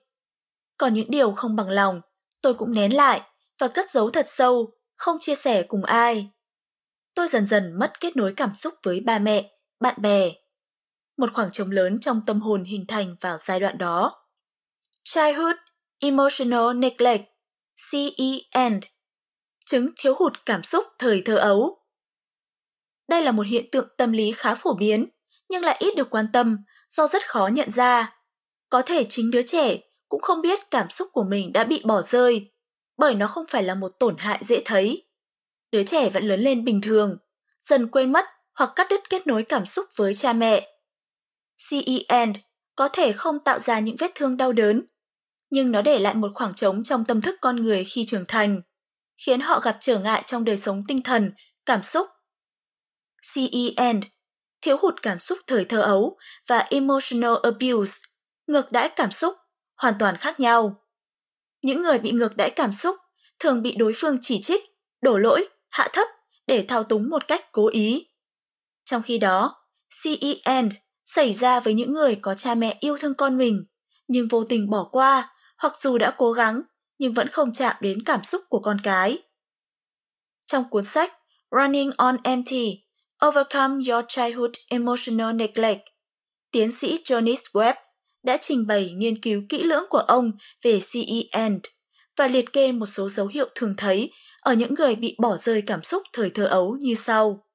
Còn những điều không bằng lòng, tôi cũng nén lại và cất giấu thật sâu, không chia sẻ cùng ai. Tôi dần dần mất kết nối cảm xúc với ba mẹ, bạn bè. Một khoảng trống lớn trong tâm hồn hình thành vào giai đoạn đó. Childhood Emotional Neglect CEN Chứng thiếu hụt cảm xúc thời thơ ấu đây là một hiện tượng tâm lý khá phổ biến, nhưng lại ít được quan tâm do rất khó nhận ra. Có thể chính đứa trẻ cũng không biết cảm xúc của mình đã bị bỏ rơi, bởi nó không phải là một tổn hại dễ thấy. Đứa trẻ vẫn lớn lên bình thường, dần quên mất hoặc cắt đứt kết nối cảm xúc với cha mẹ. CEN có thể không tạo ra những vết thương đau đớn, nhưng nó để lại một khoảng trống trong tâm thức con người khi trưởng thành, khiến họ gặp trở ngại trong đời sống tinh thần, cảm xúc. CEN thiếu hụt cảm xúc thời thơ ấu và emotional abuse, ngược đãi cảm xúc, hoàn toàn khác nhau. Những người bị ngược đãi cảm xúc thường bị đối phương chỉ trích, đổ lỗi, hạ thấp để thao túng một cách cố ý. Trong khi đó, CEN xảy ra với những người có cha mẹ yêu thương con mình, nhưng vô tình bỏ qua hoặc dù đã cố gắng nhưng vẫn không chạm đến cảm xúc của con cái. Trong cuốn sách Running on Empty, Overcome Your Childhood Emotional Neglect, tiến sĩ Jonas Webb đã trình bày nghiên cứu kỹ lưỡng của ông về CEN và liệt kê một số dấu hiệu thường thấy ở những người bị bỏ rơi cảm xúc thời thơ ấu như sau.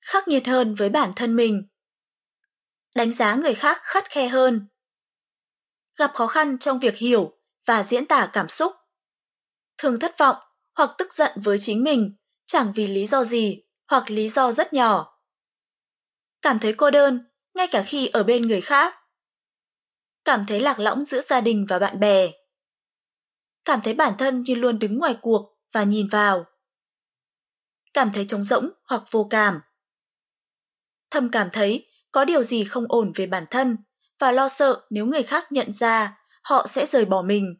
Khắc nghiệt hơn với bản thân mình. Đánh giá người khác khắt khe hơn. Gặp khó khăn trong việc hiểu và diễn tả cảm xúc. Thường thất vọng hoặc tức giận với chính mình chẳng vì lý do gì hoặc lý do rất nhỏ. Cảm thấy cô đơn, ngay cả khi ở bên người khác. Cảm thấy lạc lõng giữa gia đình và bạn bè. Cảm thấy bản thân như luôn đứng ngoài cuộc và nhìn vào. Cảm thấy trống rỗng hoặc vô cảm. Thầm cảm thấy có điều gì không ổn về bản thân và lo sợ nếu người khác nhận ra họ sẽ rời bỏ mình.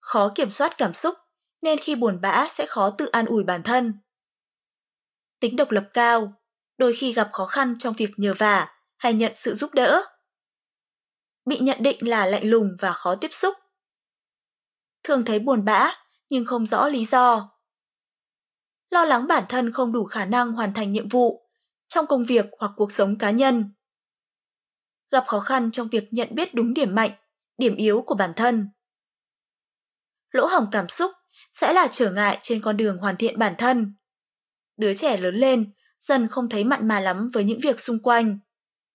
Khó kiểm soát cảm xúc nên khi buồn bã sẽ khó tự an ủi bản thân. Tính độc lập cao, đôi khi gặp khó khăn trong việc nhờ vả hay nhận sự giúp đỡ. Bị nhận định là lạnh lùng và khó tiếp xúc. Thường thấy buồn bã nhưng không rõ lý do. Lo lắng bản thân không đủ khả năng hoàn thành nhiệm vụ trong công việc hoặc cuộc sống cá nhân. Gặp khó khăn trong việc nhận biết đúng điểm mạnh, điểm yếu của bản thân. Lỗ hỏng cảm xúc sẽ là trở ngại trên con đường hoàn thiện bản thân. Đứa trẻ lớn lên, dần không thấy mặn mà lắm với những việc xung quanh.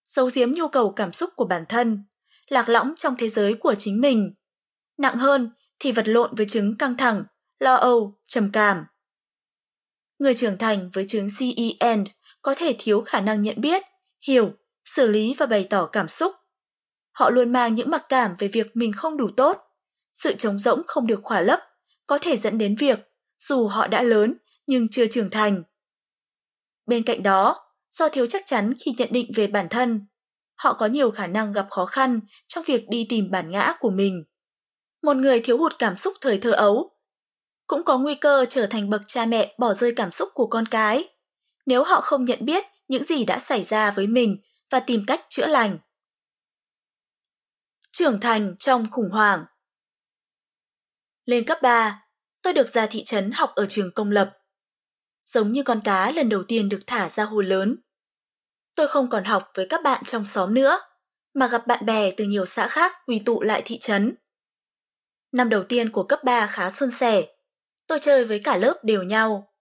Giấu giếm nhu cầu cảm xúc của bản thân, lạc lõng trong thế giới của chính mình. Nặng hơn thì vật lộn với chứng căng thẳng, lo âu, trầm cảm. Người trưởng thành với chứng CEN có thể thiếu khả năng nhận biết, hiểu, xử lý và bày tỏ cảm xúc. Họ luôn mang những mặc cảm về việc mình không đủ tốt. Sự trống rỗng không được khỏa lấp có thể dẫn đến việc, dù họ đã lớn nhưng chưa trưởng thành. Bên cạnh đó, do thiếu chắc chắn khi nhận định về bản thân, họ có nhiều khả năng gặp khó khăn trong việc đi tìm bản ngã của mình. Một người thiếu hụt cảm xúc thời thơ ấu cũng có nguy cơ trở thành bậc cha mẹ bỏ rơi cảm xúc của con cái nếu họ không nhận biết những gì đã xảy ra với mình và tìm cách chữa lành. Trưởng thành trong khủng hoảng Lên cấp 3, tôi được ra thị trấn học ở trường công lập. Giống như con cá lần đầu tiên được thả ra hồ lớn. Tôi không còn học với các bạn trong xóm nữa, mà gặp bạn bè từ nhiều xã khác quy tụ lại thị trấn. Năm đầu tiên của cấp 3 khá xuân sẻ, tôi chơi với cả lớp đều nhau.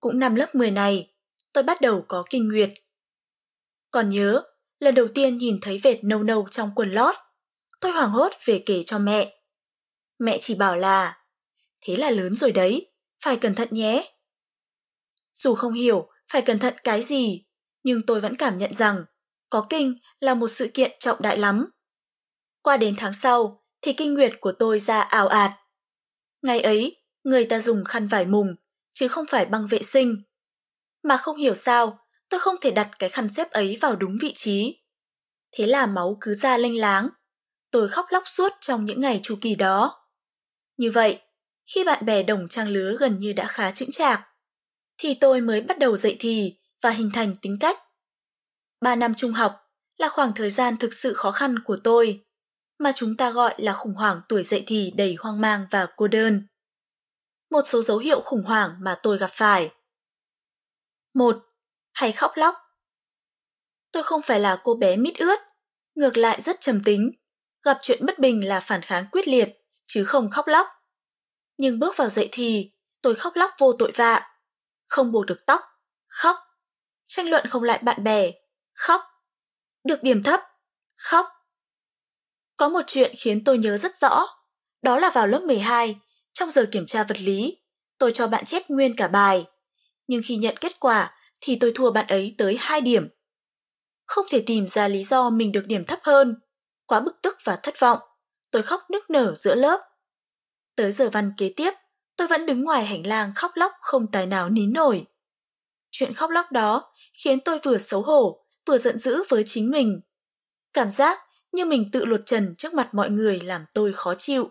Cũng năm lớp 10 này, tôi bắt đầu có kinh nguyệt. Còn nhớ, lần đầu tiên nhìn thấy vệt nâu nâu trong quần lót, tôi hoảng hốt về kể cho mẹ. Mẹ chỉ bảo là, thế là lớn rồi đấy, phải cẩn thận nhé. Dù không hiểu phải cẩn thận cái gì, nhưng tôi vẫn cảm nhận rằng có kinh là một sự kiện trọng đại lắm. Qua đến tháng sau thì kinh nguyệt của tôi ra ảo ạt. Ngày ấy, người ta dùng khăn vải mùng, chứ không phải băng vệ sinh. Mà không hiểu sao, tôi không thể đặt cái khăn xếp ấy vào đúng vị trí. Thế là máu cứ ra lênh láng. Tôi khóc lóc suốt trong những ngày chu kỳ đó. Như vậy, khi bạn bè đồng trang lứa gần như đã khá chững chạc, thì tôi mới bắt đầu dậy thì và hình thành tính cách. Ba năm trung học là khoảng thời gian thực sự khó khăn của tôi, mà chúng ta gọi là khủng hoảng tuổi dậy thì đầy hoang mang và cô đơn. Một số dấu hiệu khủng hoảng mà tôi gặp phải. một Hay khóc lóc. Tôi không phải là cô bé mít ướt, ngược lại rất trầm tính, gặp chuyện bất bình là phản kháng quyết liệt, chứ không khóc lóc. Nhưng bước vào dậy thì, tôi khóc lóc vô tội vạ, không buộc được tóc, khóc, tranh luận không lại bạn bè, khóc, được điểm thấp, khóc. Có một chuyện khiến tôi nhớ rất rõ, đó là vào lớp 12, trong giờ kiểm tra vật lý, tôi cho bạn chép nguyên cả bài, nhưng khi nhận kết quả thì tôi thua bạn ấy tới 2 điểm. Không thể tìm ra lý do mình được điểm thấp hơn, quá bực tức và thất vọng, tôi khóc nức nở giữa lớp. Tới giờ văn kế tiếp, tôi vẫn đứng ngoài hành lang khóc lóc không tài nào nín nổi. Chuyện khóc lóc đó khiến tôi vừa xấu hổ, vừa giận dữ với chính mình. Cảm giác như mình tự lột trần trước mặt mọi người làm tôi khó chịu.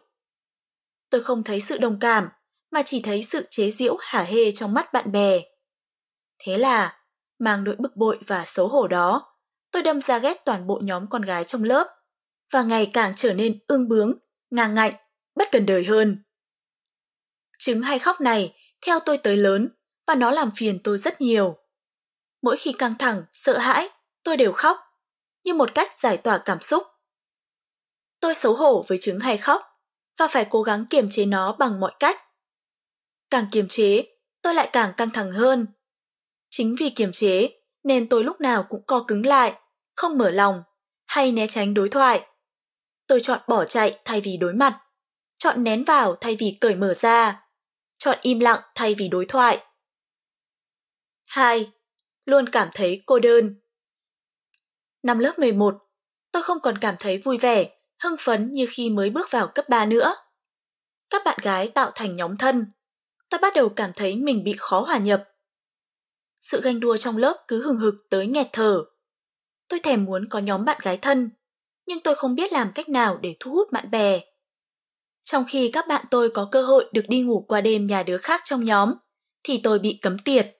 Tôi không thấy sự đồng cảm, mà chỉ thấy sự chế giễu hả hê trong mắt bạn bè. Thế là, mang nỗi bực bội và xấu hổ đó, tôi đâm ra ghét toàn bộ nhóm con gái trong lớp, và ngày càng trở nên ương bướng, ngang ngạnh, bất cần đời hơn. Chứng hay khóc này theo tôi tới lớn và nó làm phiền tôi rất nhiều. Mỗi khi căng thẳng, sợ hãi, tôi đều khóc, như một cách giải tỏa cảm xúc. Tôi xấu hổ với chứng hay khóc và phải cố gắng kiềm chế nó bằng mọi cách. Càng kiềm chế, tôi lại càng căng thẳng hơn. Chính vì kiềm chế nên tôi lúc nào cũng co cứng lại, không mở lòng hay né tránh đối thoại. Tôi chọn bỏ chạy thay vì đối mặt, chọn nén vào thay vì cởi mở ra chọn im lặng thay vì đối thoại. 2. Luôn cảm thấy cô đơn. Năm lớp 11, tôi không còn cảm thấy vui vẻ, hưng phấn như khi mới bước vào cấp 3 nữa. Các bạn gái tạo thành nhóm thân, tôi bắt đầu cảm thấy mình bị khó hòa nhập. Sự ganh đua trong lớp cứ hừng hực tới nghẹt thở. Tôi thèm muốn có nhóm bạn gái thân, nhưng tôi không biết làm cách nào để thu hút bạn bè trong khi các bạn tôi có cơ hội được đi ngủ qua đêm nhà đứa khác trong nhóm, thì tôi bị cấm tiệt.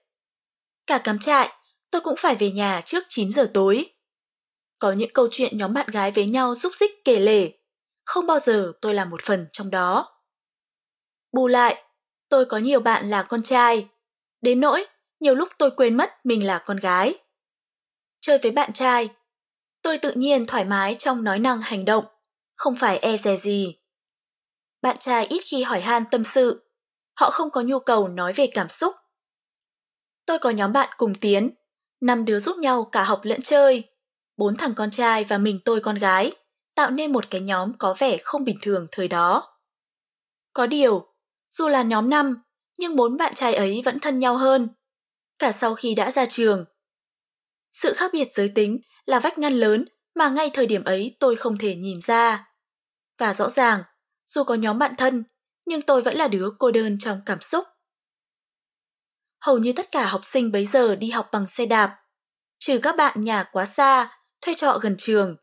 Cả cắm trại, tôi cũng phải về nhà trước 9 giờ tối. Có những câu chuyện nhóm bạn gái với nhau xúc xích kể lể, không bao giờ tôi là một phần trong đó. Bù lại, tôi có nhiều bạn là con trai, đến nỗi nhiều lúc tôi quên mất mình là con gái. Chơi với bạn trai, tôi tự nhiên thoải mái trong nói năng hành động, không phải e dè gì. Bạn trai ít khi hỏi han tâm sự, họ không có nhu cầu nói về cảm xúc. Tôi có nhóm bạn cùng tiến, năm đứa giúp nhau cả học lẫn chơi, bốn thằng con trai và mình tôi con gái, tạo nên một cái nhóm có vẻ không bình thường thời đó. Có điều, dù là nhóm năm, nhưng bốn bạn trai ấy vẫn thân nhau hơn, cả sau khi đã ra trường. Sự khác biệt giới tính là vách ngăn lớn mà ngay thời điểm ấy tôi không thể nhìn ra. Và rõ ràng, dù có nhóm bạn thân, nhưng tôi vẫn là đứa cô đơn trong cảm xúc. Hầu như tất cả học sinh bấy giờ đi học bằng xe đạp, trừ các bạn nhà quá xa, thuê trọ gần trường.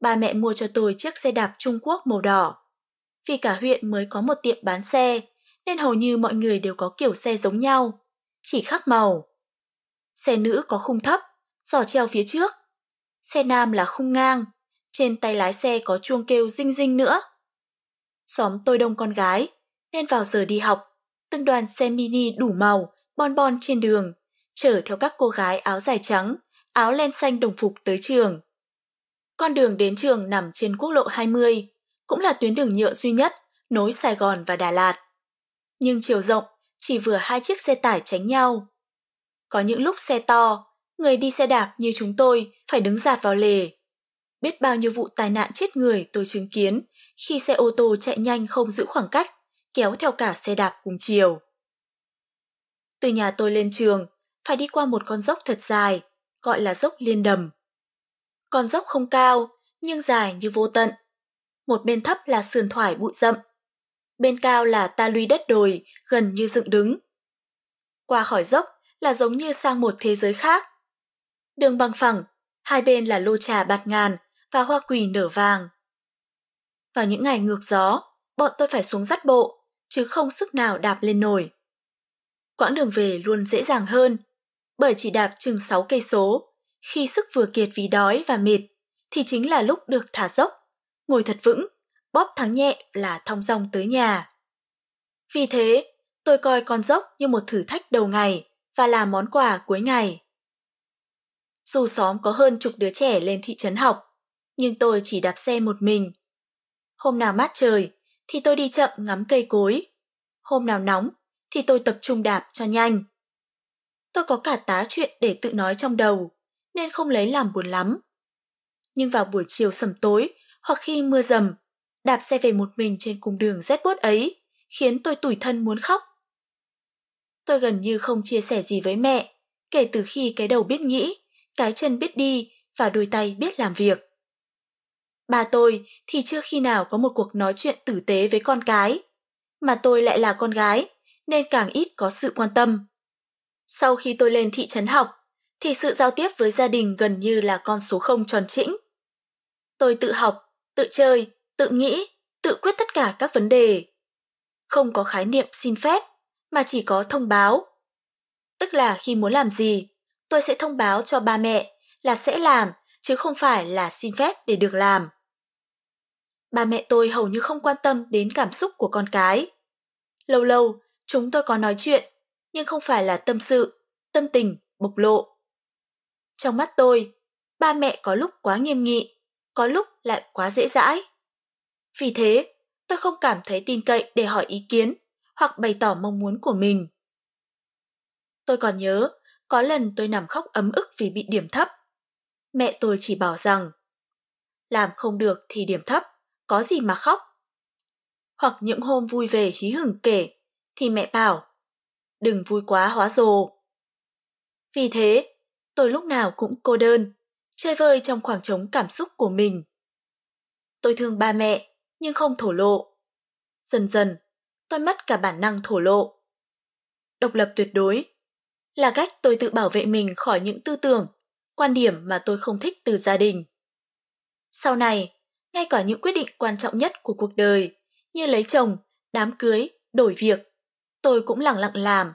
Ba mẹ mua cho tôi chiếc xe đạp Trung Quốc màu đỏ. Vì cả huyện mới có một tiệm bán xe, nên hầu như mọi người đều có kiểu xe giống nhau, chỉ khác màu. Xe nữ có khung thấp, giỏ treo phía trước. Xe nam là khung ngang, trên tay lái xe có chuông kêu dinh dinh nữa. Xóm tôi đông con gái, nên vào giờ đi học, từng đoàn xe mini đủ màu, bon bon trên đường, chở theo các cô gái áo dài trắng, áo len xanh đồng phục tới trường. Con đường đến trường nằm trên quốc lộ 20, cũng là tuyến đường nhựa duy nhất nối Sài Gòn và Đà Lạt. Nhưng chiều rộng chỉ vừa hai chiếc xe tải tránh nhau. Có những lúc xe to, người đi xe đạp như chúng tôi phải đứng giạt vào lề. Biết bao nhiêu vụ tai nạn chết người tôi chứng kiến khi xe ô tô chạy nhanh không giữ khoảng cách, kéo theo cả xe đạp cùng chiều. Từ nhà tôi lên trường, phải đi qua một con dốc thật dài, gọi là dốc liên đầm. Con dốc không cao, nhưng dài như vô tận. Một bên thấp là sườn thoải bụi rậm. Bên cao là ta luy đất đồi, gần như dựng đứng. Qua khỏi dốc là giống như sang một thế giới khác. Đường bằng phẳng, hai bên là lô trà bạt ngàn và hoa quỳ nở vàng. Vào những ngày ngược gió, bọn tôi phải xuống dắt bộ, chứ không sức nào đạp lên nổi. Quãng đường về luôn dễ dàng hơn, bởi chỉ đạp chừng 6 cây số, khi sức vừa kiệt vì đói và mệt, thì chính là lúc được thả dốc, ngồi thật vững, bóp thắng nhẹ là thong dong tới nhà. Vì thế, tôi coi con dốc như một thử thách đầu ngày và là món quà cuối ngày. Dù xóm có hơn chục đứa trẻ lên thị trấn học, nhưng tôi chỉ đạp xe một mình. Hôm nào mát trời thì tôi đi chậm ngắm cây cối. Hôm nào nóng thì tôi tập trung đạp cho nhanh. Tôi có cả tá chuyện để tự nói trong đầu, nên không lấy làm buồn lắm. Nhưng vào buổi chiều sầm tối hoặc khi mưa dầm đạp xe về một mình trên cung đường rét buốt ấy, khiến tôi tủi thân muốn khóc. Tôi gần như không chia sẻ gì với mẹ, kể từ khi cái đầu biết nghĩ, cái chân biết đi và đôi tay biết làm việc. Bà tôi thì chưa khi nào có một cuộc nói chuyện tử tế với con cái, mà tôi lại là con gái nên càng ít có sự quan tâm. Sau khi tôi lên thị trấn học, thì sự giao tiếp với gia đình gần như là con số không tròn chỉnh. Tôi tự học, tự chơi, tự nghĩ, tự quyết tất cả các vấn đề. Không có khái niệm xin phép, mà chỉ có thông báo. Tức là khi muốn làm gì, tôi sẽ thông báo cho ba mẹ là sẽ làm, chứ không phải là xin phép để được làm. Ba mẹ tôi hầu như không quan tâm đến cảm xúc của con cái. Lâu lâu, chúng tôi có nói chuyện, nhưng không phải là tâm sự, tâm tình, bộc lộ. Trong mắt tôi, ba mẹ có lúc quá nghiêm nghị, có lúc lại quá dễ dãi. Vì thế, tôi không cảm thấy tin cậy để hỏi ý kiến hoặc bày tỏ mong muốn của mình. Tôi còn nhớ, có lần tôi nằm khóc ấm ức vì bị điểm thấp. Mẹ tôi chỉ bảo rằng, làm không được thì điểm thấp, có gì mà khóc. Hoặc những hôm vui về hí hửng kể, thì mẹ bảo, đừng vui quá hóa rồ. Vì thế, tôi lúc nào cũng cô đơn, chơi vơi trong khoảng trống cảm xúc của mình. Tôi thương ba mẹ, nhưng không thổ lộ. Dần dần, tôi mất cả bản năng thổ lộ. Độc lập tuyệt đối là cách tôi tự bảo vệ mình khỏi những tư tưởng, quan điểm mà tôi không thích từ gia đình. Sau này, ngay cả những quyết định quan trọng nhất của cuộc đời, như lấy chồng, đám cưới, đổi việc, tôi cũng lặng lặng làm.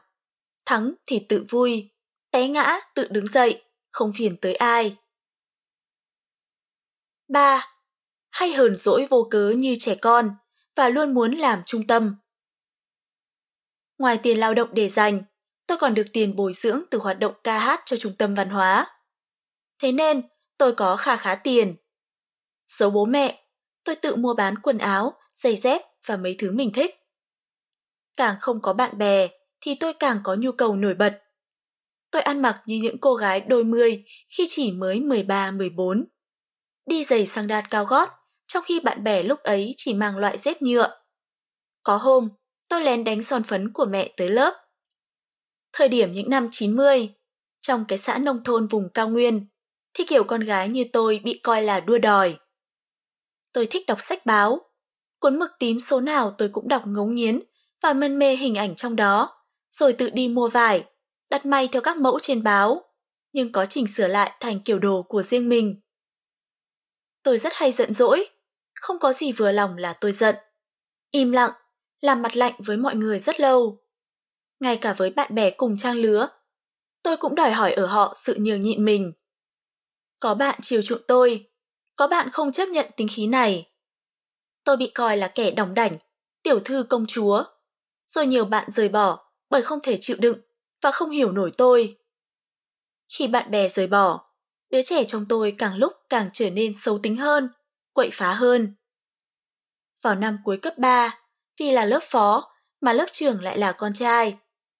Thắng thì tự vui, té ngã tự đứng dậy, không phiền tới ai. 3. Hay hờn dỗi vô cớ như trẻ con và luôn muốn làm trung tâm. Ngoài tiền lao động để dành, tôi còn được tiền bồi dưỡng từ hoạt động ca hát cho trung tâm văn hóa. Thế nên, tôi có khá khá tiền. giấu bố mẹ, tôi tự mua bán quần áo, giày dép và mấy thứ mình thích. Càng không có bạn bè, thì tôi càng có nhu cầu nổi bật. Tôi ăn mặc như những cô gái đôi mươi khi chỉ mới 13-14. Đi giày sang đan cao gót, trong khi bạn bè lúc ấy chỉ mang loại dép nhựa. Có hôm, tôi lén đánh son phấn của mẹ tới lớp. Thời điểm những năm 90, trong cái xã nông thôn vùng cao nguyên, thì kiểu con gái như tôi bị coi là đua đòi. Tôi thích đọc sách báo. Cuốn mực tím số nào tôi cũng đọc ngấu nghiến và mân mê hình ảnh trong đó, rồi tự đi mua vải, đặt may theo các mẫu trên báo, nhưng có chỉnh sửa lại thành kiểu đồ của riêng mình. Tôi rất hay giận dỗi, không có gì vừa lòng là tôi giận. Im lặng, làm mặt lạnh với mọi người rất lâu. Ngay cả với bạn bè cùng trang lứa, tôi cũng đòi hỏi ở họ sự nhường nhịn mình. Có bạn chiều chuộng tôi, có bạn không chấp nhận tính khí này. Tôi bị coi là kẻ đóng đảnh, tiểu thư công chúa. Rồi nhiều bạn rời bỏ bởi không thể chịu đựng và không hiểu nổi tôi. Khi bạn bè rời bỏ, đứa trẻ trong tôi càng lúc càng trở nên xấu tính hơn, quậy phá hơn. Vào năm cuối cấp 3, vì là lớp phó mà lớp trưởng lại là con trai,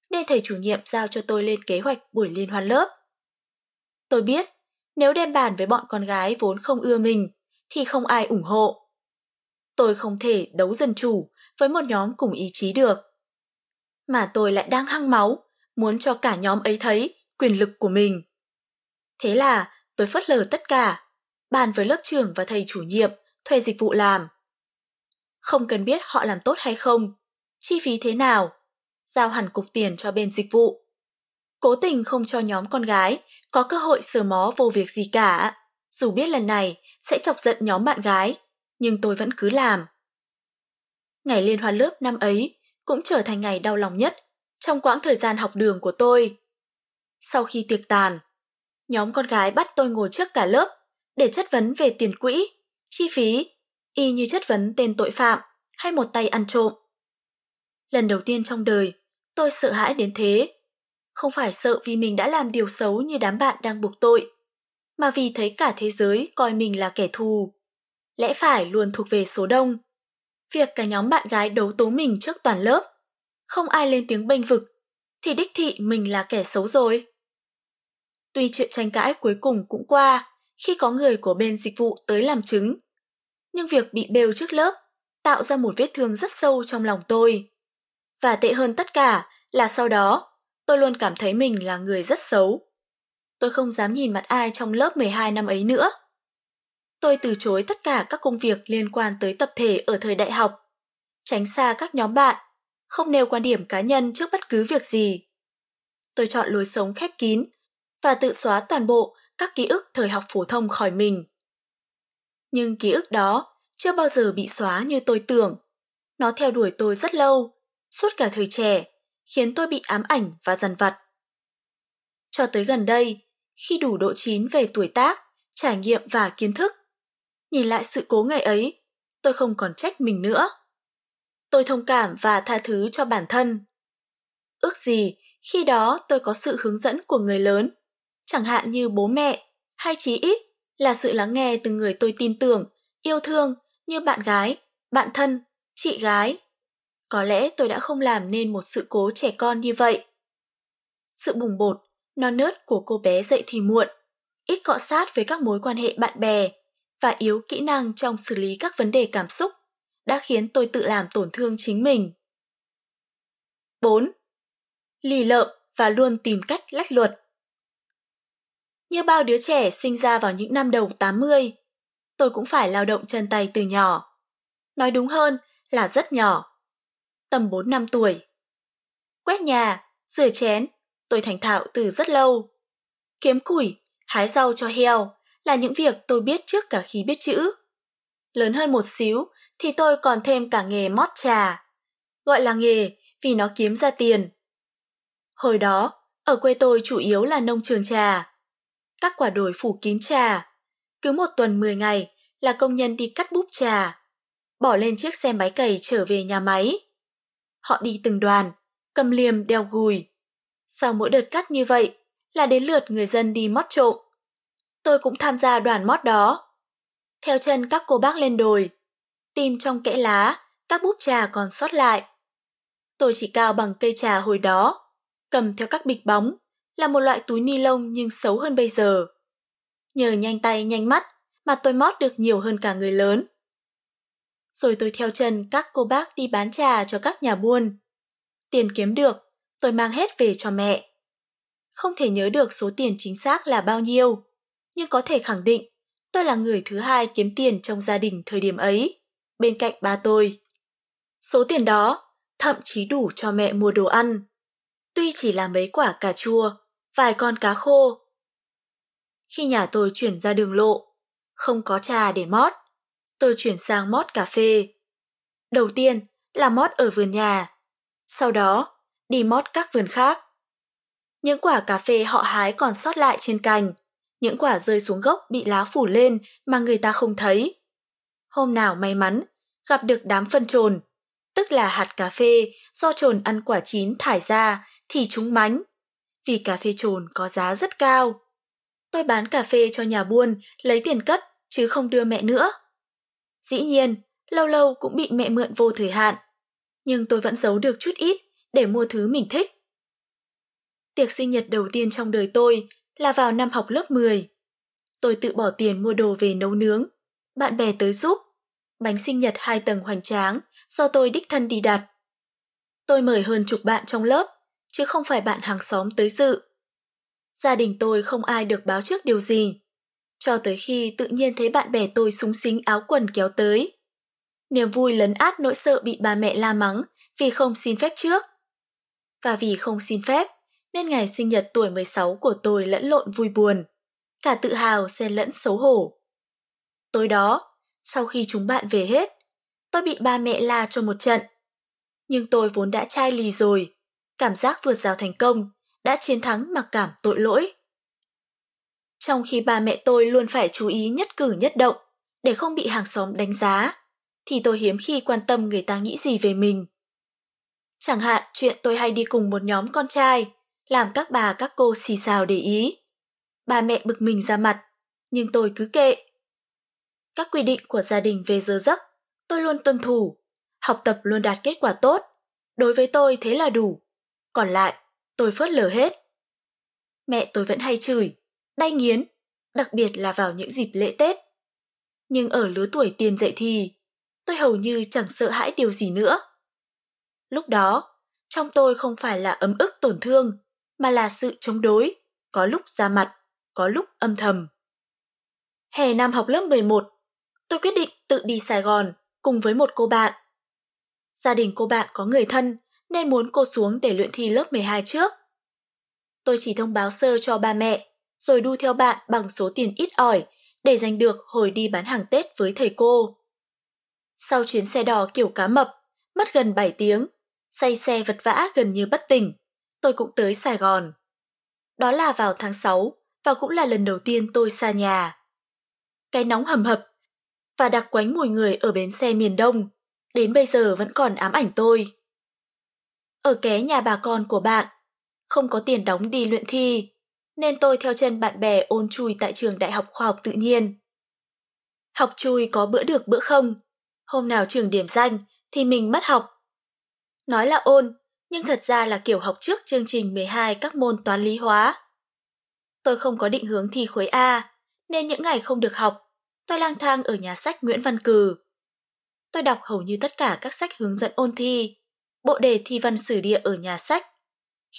nên thầy chủ nhiệm giao cho tôi lên kế hoạch buổi liên hoan lớp. Tôi biết, nếu đem bàn với bọn con gái vốn không ưa mình, thì không ai ủng hộ. tôi không thể đấu dân chủ với một nhóm cùng ý chí được. Mà tôi lại đang hăng máu, muốn cho cả nhóm ấy thấy quyền lực của mình. Thế là tôi phớt lờ tất cả, bàn với lớp trưởng và thầy chủ nhiệm thuê dịch vụ làm. Không cần biết họ làm tốt hay không, chi phí thế nào, giao hẳn cục tiền cho bên dịch vụ. Cố tình không cho nhóm con gái có cơ hội sờ mó vô việc gì cả. Dù biết lần này sẽ chọc giận nhóm bạn gái, nhưng tôi vẫn cứ làm. Ngày liên hoan lớp năm ấy cũng trở thành ngày đau lòng nhất trong quãng thời gian học đường của tôi. Sau khi tiệc tàn, nhóm con gái bắt tôi ngồi trước cả lớp để chất vấn về tiền quỹ, chi phí, y như chất vấn tên tội phạm hay một tay ăn trộm. Lần đầu tiên trong đời, tôi sợ hãi đến thế. Không phải sợ vì mình đã làm điều xấu như đám bạn đang buộc tội, mà vì thấy cả thế giới coi mình là kẻ thù. Lẽ phải luôn thuộc về số đông. Việc cả nhóm bạn gái đấu tố mình trước toàn lớp, không ai lên tiếng bênh vực, thì đích thị mình là kẻ xấu rồi. Tuy chuyện tranh cãi cuối cùng cũng qua khi có người của bên dịch vụ tới làm chứng, nhưng việc bị bêu trước lớp tạo ra một vết thương rất sâu trong lòng tôi. Và tệ hơn tất cả là sau đó, tôi luôn cảm thấy mình là người rất xấu. Tôi không dám nhìn mặt ai trong lớp 12 năm ấy nữa. Tôi từ chối tất cả các công việc liên quan tới tập thể ở thời đại học, tránh xa các nhóm bạn, không nêu quan điểm cá nhân trước bất cứ việc gì. Tôi chọn lối sống khép kín và tự xóa toàn bộ các ký ức thời học phổ thông khỏi mình. Nhưng ký ức đó chưa bao giờ bị xóa như tôi tưởng. Nó theo đuổi tôi rất lâu, suốt cả thời trẻ, khiến tôi bị ám ảnh và dằn vặt. Cho tới gần đây, khi đủ độ chín về tuổi tác, trải nghiệm và kiến thức, nhìn lại sự cố ngày ấy, tôi không còn trách mình nữa. Tôi thông cảm và tha thứ cho bản thân. Ước gì khi đó tôi có sự hướng dẫn của người lớn, chẳng hạn như bố mẹ, hay chí ít là sự lắng nghe từ người tôi tin tưởng, yêu thương như bạn gái, bạn thân, chị gái. Có lẽ tôi đã không làm nên một sự cố trẻ con như vậy. Sự bùng bột, non nớt của cô bé dậy thì muộn, ít cọ sát với các mối quan hệ bạn bè và yếu kỹ năng trong xử lý các vấn đề cảm xúc đã khiến tôi tự làm tổn thương chính mình. 4. Lì lợm và luôn tìm cách lách luật. Như bao đứa trẻ sinh ra vào những năm đầu 80, tôi cũng phải lao động chân tay từ nhỏ. Nói đúng hơn là rất nhỏ. Tầm 4 năm tuổi. Quét nhà, rửa chén, tôi thành thạo từ rất lâu. Kiếm củi, hái rau cho heo là những việc tôi biết trước cả khi biết chữ. Lớn hơn một xíu thì tôi còn thêm cả nghề mót trà. Gọi là nghề vì nó kiếm ra tiền. Hồi đó, ở quê tôi chủ yếu là nông trường trà. Các quả đồi phủ kín trà. Cứ một tuần 10 ngày là công nhân đi cắt búp trà, bỏ lên chiếc xe máy cày trở về nhà máy. Họ đi từng đoàn, cầm liềm đeo gùi. Sau mỗi đợt cắt như vậy là đến lượt người dân đi mót trộm. Tôi cũng tham gia đoàn mót đó. Theo chân các cô bác lên đồi, tìm trong kẽ lá các búp trà còn sót lại. Tôi chỉ cao bằng cây trà hồi đó, cầm theo các bịch bóng, là một loại túi ni lông nhưng xấu hơn bây giờ. Nhờ nhanh tay nhanh mắt mà tôi mót được nhiều hơn cả người lớn. Rồi tôi theo chân các cô bác đi bán trà cho các nhà buôn. Tiền kiếm được, tôi mang hết về cho mẹ. Không thể nhớ được số tiền chính xác là bao nhiêu, nhưng có thể khẳng định tôi là người thứ hai kiếm tiền trong gia đình thời điểm ấy, bên cạnh ba tôi. Số tiền đó thậm chí đủ cho mẹ mua đồ ăn. Tuy chỉ là mấy quả cà chua, vài con cá khô. Khi nhà tôi chuyển ra đường lộ, không có trà để mót. Tôi chuyển sang mót cà phê. Đầu tiên là mót ở vườn nhà, sau đó đi mót các vườn khác. Những quả cà phê họ hái còn sót lại trên cành, những quả rơi xuống gốc bị lá phủ lên mà người ta không thấy. Hôm nào may mắn, gặp được đám phân trồn, tức là hạt cà phê do trồn ăn quả chín thải ra thì chúng mánh, vì cà phê trồn có giá rất cao. Tôi bán cà phê cho nhà buôn, lấy tiền cất, chứ không đưa mẹ nữa. Dĩ nhiên, lâu lâu cũng bị mẹ mượn vô thời hạn, nhưng tôi vẫn giấu được chút ít để mua thứ mình thích. Tiệc sinh nhật đầu tiên trong đời tôi là vào năm học lớp 10. Tôi tự bỏ tiền mua đồ về nấu nướng, bạn bè tới giúp. Bánh sinh nhật hai tầng hoành tráng do tôi đích thân đi đặt. Tôi mời hơn chục bạn trong lớp, chứ không phải bạn hàng xóm tới dự. Gia đình tôi không ai được báo trước điều gì, cho tới khi tự nhiên thấy bạn bè tôi súng xính áo quần kéo tới. Niềm vui lấn át nỗi sợ bị bà mẹ la mắng vì không xin phép trước. Và vì không xin phép, nên ngày sinh nhật tuổi 16 của tôi lẫn lộn vui buồn, cả tự hào xen lẫn xấu hổ. Tối đó, sau khi chúng bạn về hết, tôi bị ba mẹ la cho một trận. Nhưng tôi vốn đã chai lì rồi, cảm giác vượt rào thành công, đã chiến thắng mặc cảm tội lỗi. Trong khi ba mẹ tôi luôn phải chú ý nhất cử nhất động để không bị hàng xóm đánh giá, thì tôi hiếm khi quan tâm người ta nghĩ gì về mình. Chẳng hạn chuyện tôi hay đi cùng một nhóm con trai, làm các bà các cô xì xào để ý. Ba mẹ bực mình ra mặt, nhưng tôi cứ kệ. Các quy định của gia đình về giờ giấc, tôi luôn tuân thủ. Học tập luôn đạt kết quả tốt. Đối với tôi thế là đủ. Còn lại, tôi phớt lờ hết. Mẹ tôi vẫn hay chửi, đay nghiến, đặc biệt là vào những dịp lễ Tết. Nhưng ở lứa tuổi tiền dậy thì, tôi hầu như chẳng sợ hãi điều gì nữa. Lúc đó, trong tôi không phải là ấm ức tổn thương, mà là sự chống đối, có lúc ra mặt, có lúc âm thầm. Hè năm học lớp 11, tôi quyết định tự đi Sài Gòn cùng với một cô bạn. Gia đình cô bạn có người thân nên muốn cô xuống để luyện thi lớp 12 trước. Tôi chỉ thông báo sơ cho ba mẹ, rồi đu theo bạn bằng số tiền ít ỏi để giành được hồi đi bán hàng Tết với thầy cô. Sau chuyến xe đò kiểu cá mập, mất gần 7 tiếng, say xe vật vã gần như bất tỉnh, tôi cũng tới Sài Gòn. Đó là vào tháng 6 và cũng là lần đầu tiên tôi xa nhà. Cái nóng hầm hập và đặc quánh mùi người ở bến xe miền Đông đến bây giờ vẫn còn ám ảnh tôi. Ở ké nhà bà con của bạn, không có tiền đóng đi luyện thi, nên tôi theo chân bạn bè ôn chui tại trường Đại học Khoa học Tự nhiên. Học chui có bữa được bữa không, hôm nào trường điểm danh thì mình mất học. Nói là ôn, nhưng thật ra là kiểu học trước chương trình 12 các môn toán lý hóa. Tôi không có định hướng thi khối A, nên những ngày không được học, tôi lang thang ở nhà sách Nguyễn Văn Cừ. Tôi đọc hầu như tất cả các sách hướng dẫn ôn thi, bộ đề thi văn sử địa ở nhà sách.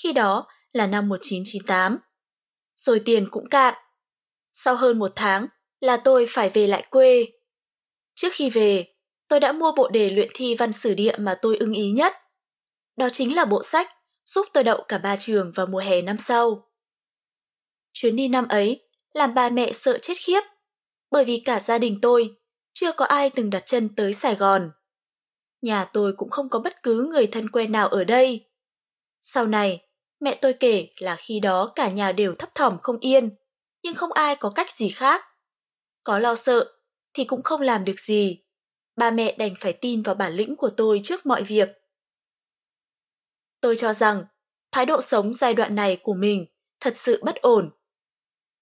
Khi đó là năm 1998. Rồi tiền cũng cạn. Sau hơn một tháng là tôi phải về lại quê. Trước khi về, tôi đã mua bộ đề luyện thi văn sử địa mà tôi ưng ý nhất. Đó chính là bộ sách giúp tôi đậu cả ba trường vào mùa hè năm sau. Chuyến đi năm ấy làm ba mẹ sợ chết khiếp, bởi vì cả gia đình tôi chưa có ai từng đặt chân tới Sài Gòn. Nhà tôi cũng không có bất cứ người thân quen nào ở đây. Sau này, mẹ tôi kể là khi đó cả nhà đều thấp thỏm không yên, nhưng không ai có cách gì khác. Có lo sợ thì cũng không làm được gì. Ba mẹ đành phải tin vào bản lĩnh của tôi trước mọi việc. Tôi cho rằng thái độ sống giai đoạn này của mình thật sự bất ổn.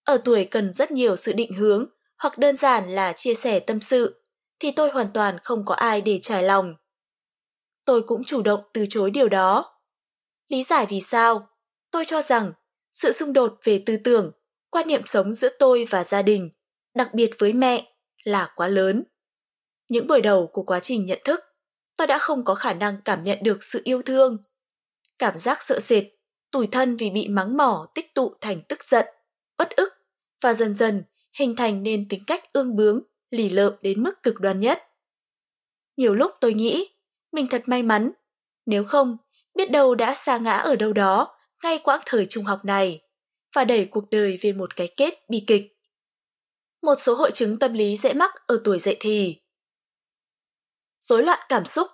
Ở tuổi cần rất nhiều sự định hướng hoặc đơn giản là chia sẻ tâm sự, thì tôi hoàn toàn không có ai để trải lòng. Tôi cũng chủ động từ chối điều đó. Lý giải vì sao? Tôi cho rằng sự xung đột về tư tưởng, quan niệm sống giữa tôi và gia đình, đặc biệt với mẹ, là quá lớn. Những buổi đầu của quá trình nhận thức, tôi đã không có khả năng cảm nhận được sự yêu thương. Cảm giác sợ sệt, tủi thân vì bị mắng mỏ tích tụ thành tức giận, bất ức và dần dần hình thành nên tính cách ương bướng, lì lợm đến mức cực đoan nhất. Nhiều lúc tôi nghĩ, mình thật may mắn, nếu không, biết đâu đã xa ngã ở đâu đó, ngay quãng thời trung học này, và đẩy cuộc đời về một cái kết bi kịch. Một số hội chứng tâm lý dễ mắc ở tuổi dậy thì. Rối loạn cảm xúc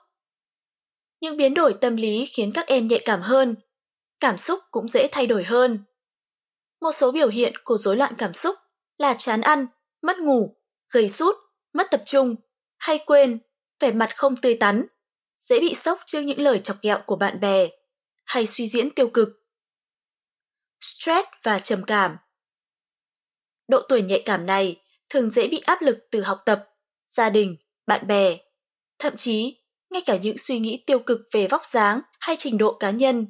Những biến đổi tâm lý khiến các em nhạy cảm hơn, cảm xúc cũng dễ thay đổi hơn. Một số biểu hiện của rối loạn cảm xúc là chán ăn, mất ngủ, gầy sút, mất tập trung, hay quên, vẻ mặt không tươi tắn, dễ bị sốc trước những lời chọc ghẹo của bạn bè, hay suy diễn tiêu cực. Stress và trầm cảm Độ tuổi nhạy cảm này thường dễ bị áp lực từ học tập, gia đình, bạn bè, thậm chí ngay cả những suy nghĩ tiêu cực về vóc dáng hay trình độ cá nhân.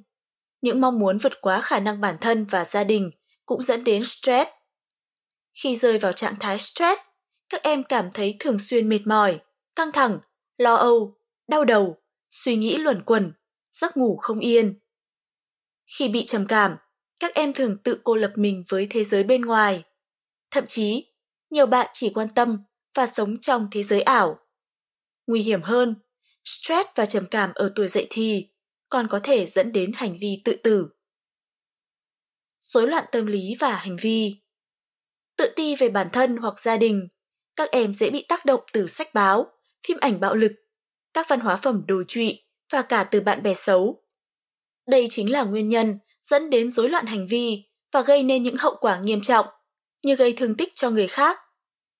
Những mong muốn vượt quá khả năng bản thân và gia đình cũng dẫn đến stress. Khi rơi vào trạng thái stress, các em cảm thấy thường xuyên mệt mỏi, căng thẳng, lo âu, đau đầu, suy nghĩ luẩn quẩn, giấc ngủ không yên. Khi bị trầm cảm, các em thường tự cô lập mình với thế giới bên ngoài. Thậm chí, nhiều bạn chỉ quan tâm và sống trong thế giới ảo. Nguy hiểm hơn, stress và trầm cảm ở tuổi dậy thì còn có thể dẫn đến hành vi tự tử. Rối loạn tâm lý và hành vi Tự ti về bản thân hoặc gia đình, các em dễ bị tác động từ sách báo, phim ảnh bạo lực, các văn hóa phẩm đồ trụy và cả từ bạn bè xấu. Đây chính là nguyên nhân dẫn đến rối loạn hành vi và gây nên những hậu quả nghiêm trọng như gây thương tích cho người khác,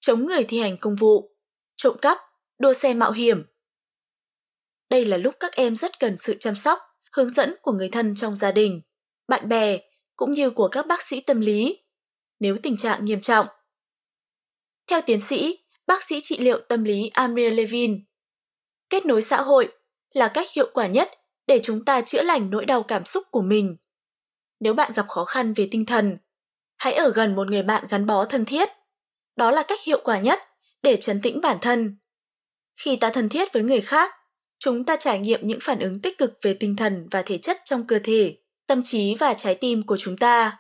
chống người thi hành công vụ, trộm cắp, đua xe mạo hiểm. Đây là lúc các em rất cần sự chăm sóc, hướng dẫn của người thân trong gia đình, bạn bè cũng như của các bác sĩ tâm lý nếu tình trạng nghiêm trọng. Theo tiến sĩ, bác sĩ trị liệu tâm lý Amir Levin, kết nối xã hội là cách hiệu quả nhất để chúng ta chữa lành nỗi đau cảm xúc của mình. Nếu bạn gặp khó khăn về tinh thần, hãy ở gần một người bạn gắn bó thân thiết. Đó là cách hiệu quả nhất để trấn tĩnh bản thân. Khi ta thân thiết với người khác, chúng ta trải nghiệm những phản ứng tích cực về tinh thần và thể chất trong cơ thể, tâm trí và trái tim của chúng ta.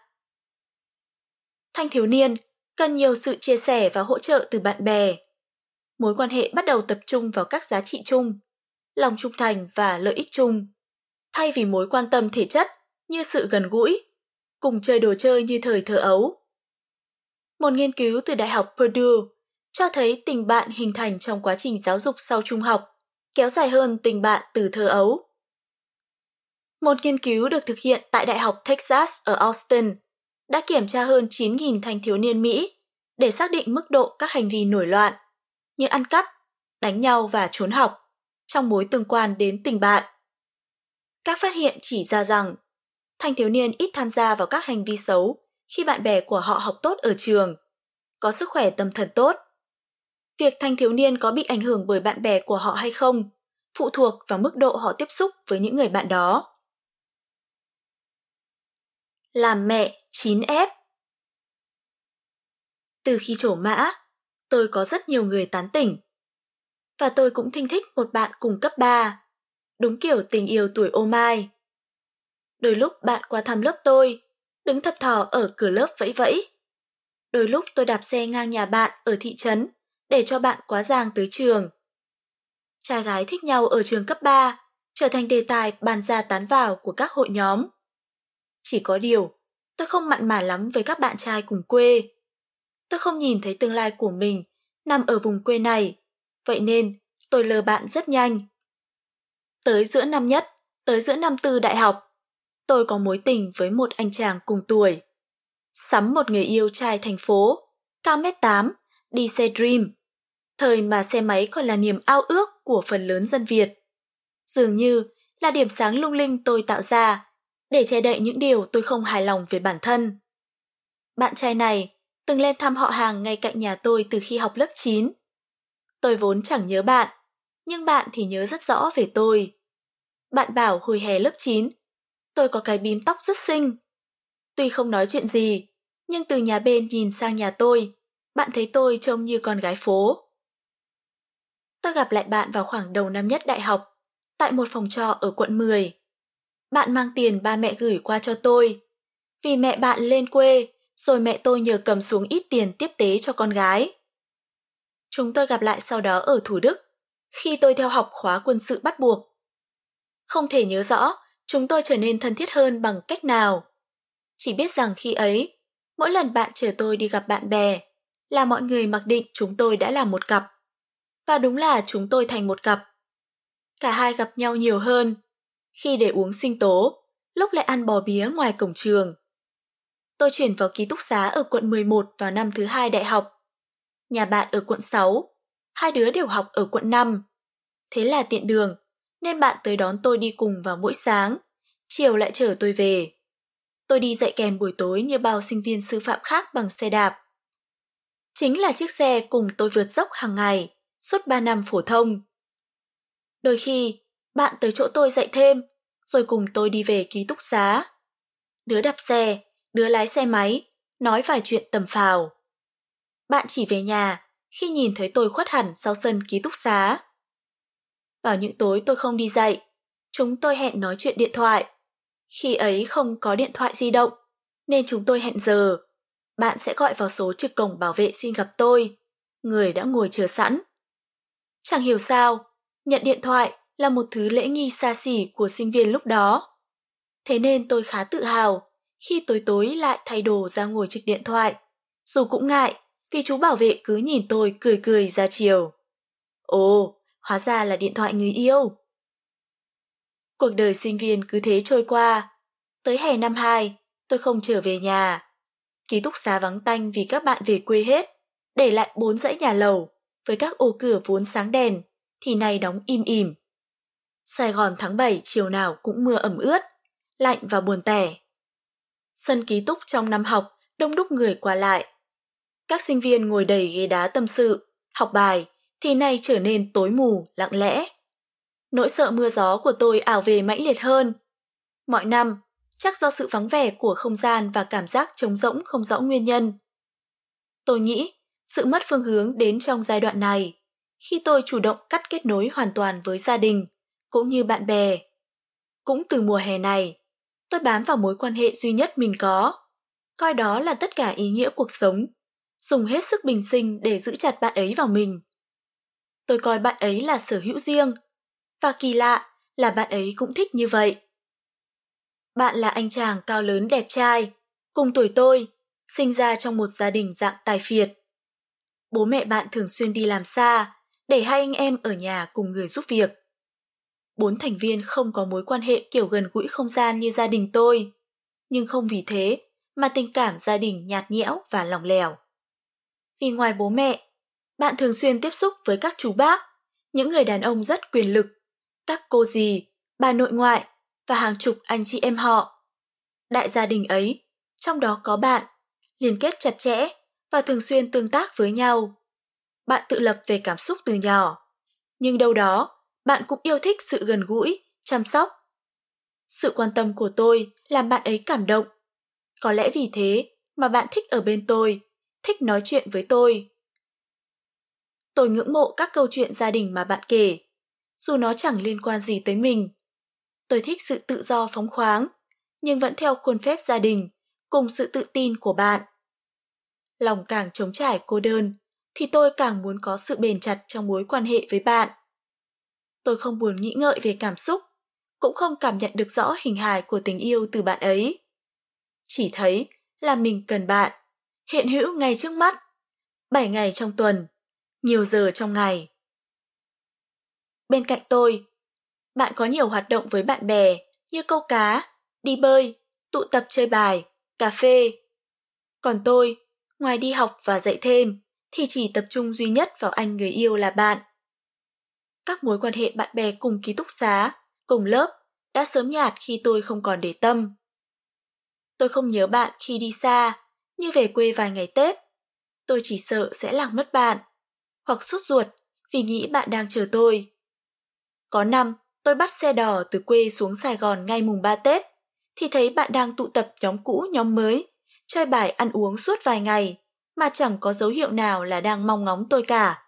Thanh thiếu niên cần nhiều sự chia sẻ và hỗ trợ từ bạn bè. Mối quan hệ bắt đầu tập trung vào các giá trị chung, lòng trung thành và lợi ích chung, thay vì mối quan tâm thể chất như sự gần gũi, cùng chơi đồ chơi như thời thơ ấu. Một nghiên cứu từ Đại học Purdue cho thấy tình bạn hình thành trong quá trình giáo dục sau trung học kéo dài hơn tình bạn từ thơ ấu. Một nghiên cứu được thực hiện tại Đại học Texas ở Austin đã kiểm tra hơn 9.000 thanh thiếu niên Mỹ để xác định mức độ các hành vi nổi loạn như ăn cắp, đánh nhau và trốn học trong mối tương quan đến tình bạn. Các phát hiện chỉ ra rằng thanh thiếu niên ít tham gia vào các hành vi xấu khi bạn bè của họ học tốt ở trường, có sức khỏe tâm thần tốt. Việc thanh thiếu niên có bị ảnh hưởng bởi bạn bè của họ hay không phụ thuộc vào mức độ họ tiếp xúc với những người bạn đó. Làm mẹ 9F Từ khi trổ mã, tôi có rất nhiều người tán tỉnh. Và tôi cũng thinh thích một bạn cùng cấp 3, đúng kiểu tình yêu tuổi ô mai. Đôi lúc bạn qua thăm lớp tôi, đứng thập thò ở cửa lớp vẫy vẫy. Đôi lúc tôi đạp xe ngang nhà bạn ở thị trấn để cho bạn quá giang tới trường. Trai gái thích nhau ở trường cấp 3 trở thành đề tài bàn ra tán vào của các hội nhóm. Chỉ có điều, tôi không mặn mà lắm với các bạn trai cùng quê. Tôi không nhìn thấy tương lai của mình nằm ở vùng quê này, vậy nên tôi lờ bạn rất nhanh. Tới giữa năm nhất, tới giữa năm tư đại học, tôi có mối tình với một anh chàng cùng tuổi. Sắm một người yêu trai thành phố, cao mét 8, đi xe Dream. Thời mà xe máy còn là niềm ao ước của phần lớn dân Việt. Dường như là điểm sáng lung linh tôi tạo ra để che đậy những điều tôi không hài lòng về bản thân. Bạn trai này từng lên thăm họ hàng ngay cạnh nhà tôi từ khi học lớp 9. Tôi vốn chẳng nhớ bạn, nhưng bạn thì nhớ rất rõ về tôi. Bạn bảo hồi hè lớp 9, tôi có cái bím tóc rất xinh. Tuy không nói chuyện gì, nhưng từ nhà bên nhìn sang nhà tôi, bạn thấy tôi trông như con gái phố. Tôi gặp lại bạn vào khoảng đầu năm nhất đại học, tại một phòng trọ ở quận 10. Bạn mang tiền ba mẹ gửi qua cho tôi. Vì mẹ bạn lên quê, rồi mẹ tôi nhờ cầm xuống ít tiền tiếp tế cho con gái. Chúng tôi gặp lại sau đó ở Thủ Đức, khi tôi theo học khóa quân sự bắt buộc. Không thể nhớ rõ chúng tôi trở nên thân thiết hơn bằng cách nào. Chỉ biết rằng khi ấy, mỗi lần bạn chở tôi đi gặp bạn bè, là mọi người mặc định chúng tôi đã là một cặp. Và đúng là chúng tôi thành một cặp. Cả hai gặp nhau nhiều hơn, khi để uống sinh tố, lúc lại ăn bò bía ngoài cổng trường. Tôi chuyển vào ký túc xá ở quận 11 vào năm thứ hai đại học. Nhà bạn ở quận 6, hai đứa đều học ở quận 5. Thế là tiện đường, nên bạn tới đón tôi đi cùng vào mỗi sáng, chiều lại chở tôi về. Tôi đi dạy kèm buổi tối như bao sinh viên sư phạm khác bằng xe đạp. Chính là chiếc xe cùng tôi vượt dốc hàng ngày, suốt 3 năm phổ thông. Đôi khi, bạn tới chỗ tôi dạy thêm, rồi cùng tôi đi về ký túc xá. Đứa đạp xe, đứa lái xe máy, nói vài chuyện tầm phào. Bạn chỉ về nhà khi nhìn thấy tôi khuất hẳn sau sân ký túc xá. Vào những tối tôi không đi dạy, chúng tôi hẹn nói chuyện điện thoại. Khi ấy không có điện thoại di động, nên chúng tôi hẹn giờ. Bạn sẽ gọi vào số trực cổng bảo vệ xin gặp tôi. Người đã ngồi chờ sẵn. Chẳng hiểu sao, nhận điện thoại là một thứ lễ nghi xa xỉ của sinh viên lúc đó. Thế nên tôi khá tự hào khi tối tối lại thay đồ ra ngồi trực điện thoại. Dù cũng ngại vì chú bảo vệ cứ nhìn tôi cười cười ra chiều. Ồ, hóa ra là điện thoại người yêu. Cuộc đời sinh viên cứ thế trôi qua. Tới hè năm 2, tôi không trở về nhà. Ký túc xá vắng tanh vì các bạn về quê hết, để lại bốn dãy nhà lầu với các ô cửa vốn sáng đèn, thì nay đóng im ỉm. Sài Gòn tháng 7 chiều nào cũng mưa ẩm ướt, lạnh và buồn tẻ. Sân ký túc trong năm học đông đúc người qua lại. Các sinh viên ngồi đầy ghế đá tâm sự, học bài, thì nay trở nên tối mù, lặng lẽ. Nỗi sợ mưa gió của tôi ảo về mãnh liệt hơn. Mọi năm, chắc do sự vắng vẻ của không gian và cảm giác trống rỗng không rõ nguyên nhân. Tôi nghĩ sự mất phương hướng đến trong giai đoạn này, khi tôi chủ động cắt kết nối hoàn toàn với gia đình, cũng như bạn bè. Cũng từ mùa hè này, tôi bám vào mối quan hệ duy nhất mình có, coi đó là tất cả ý nghĩa cuộc sống, dùng hết sức bình sinh để giữ chặt bạn ấy vào mình. Tôi coi bạn ấy là sở hữu riêng, và kỳ lạ là bạn ấy cũng thích như vậy. Bạn là anh chàng cao lớn đẹp trai, cùng tuổi tôi, sinh ra trong một gia đình dạng tài phiệt. Bố mẹ bạn thường xuyên đi làm xa, để hai anh em ở nhà cùng người giúp việc. Bốn thành viên không có mối quan hệ kiểu gần gũi không gian như gia đình tôi, nhưng không vì thế mà tình cảm gia đình nhạt nhẽo và lỏng lẻo. Vì ngoài bố mẹ, bạn thường xuyên tiếp xúc với các chú bác, những người đàn ông rất quyền lực, các cô dì, bà nội ngoại và hàng chục anh chị em họ. Đại gia đình ấy, trong đó có bạn, liên kết chặt chẽ và thường xuyên tương tác với nhau. Bạn tự lập về cảm xúc từ nhỏ, nhưng đâu đó bạn cũng yêu thích sự gần gũi, chăm sóc. Sự quan tâm của tôi làm bạn ấy cảm động. Có lẽ vì thế mà bạn thích ở bên tôi, thích nói chuyện với tôi. Tôi ngưỡng mộ các câu chuyện gia đình mà bạn kể, dù nó chẳng liên quan gì tới mình. Tôi thích sự tự do phóng khoáng, nhưng vẫn theo khuôn phép gia đình, cùng sự tự tin của bạn. Lòng càng trống trải cô đơn, thì tôi càng muốn có sự bền chặt trong mối quan hệ với bạn. Tôi không buồn nghĩ ngợi về cảm xúc, cũng không cảm nhận được rõ hình hài của tình yêu từ bạn ấy. Chỉ thấy là mình cần bạn, hiện hữu ngay trước mắt, 7 ngày trong tuần, nhiều giờ trong ngày. Bên cạnh tôi, bạn có nhiều hoạt động với bạn bè như câu cá, đi bơi, tụ tập chơi bài, cà phê. Còn tôi, ngoài đi học và dạy thêm, thì chỉ tập trung duy nhất vào anh người yêu là bạn. Các mối quan hệ bạn bè cùng ký túc xá, cùng lớp đã sớm nhạt khi tôi không còn để tâm. Tôi không nhớ bạn khi đi xa, như về quê vài ngày Tết. Tôi chỉ sợ sẽ lạc mất bạn, hoặc sốt ruột vì nghĩ bạn đang chờ tôi. Có năm, tôi bắt xe đò từ quê xuống Sài Gòn ngay mùng 3 Tết, thì thấy bạn đang tụ tập nhóm cũ nhóm mới, chơi bài ăn uống suốt vài ngày, mà chẳng có dấu hiệu nào là đang mong ngóng tôi cả.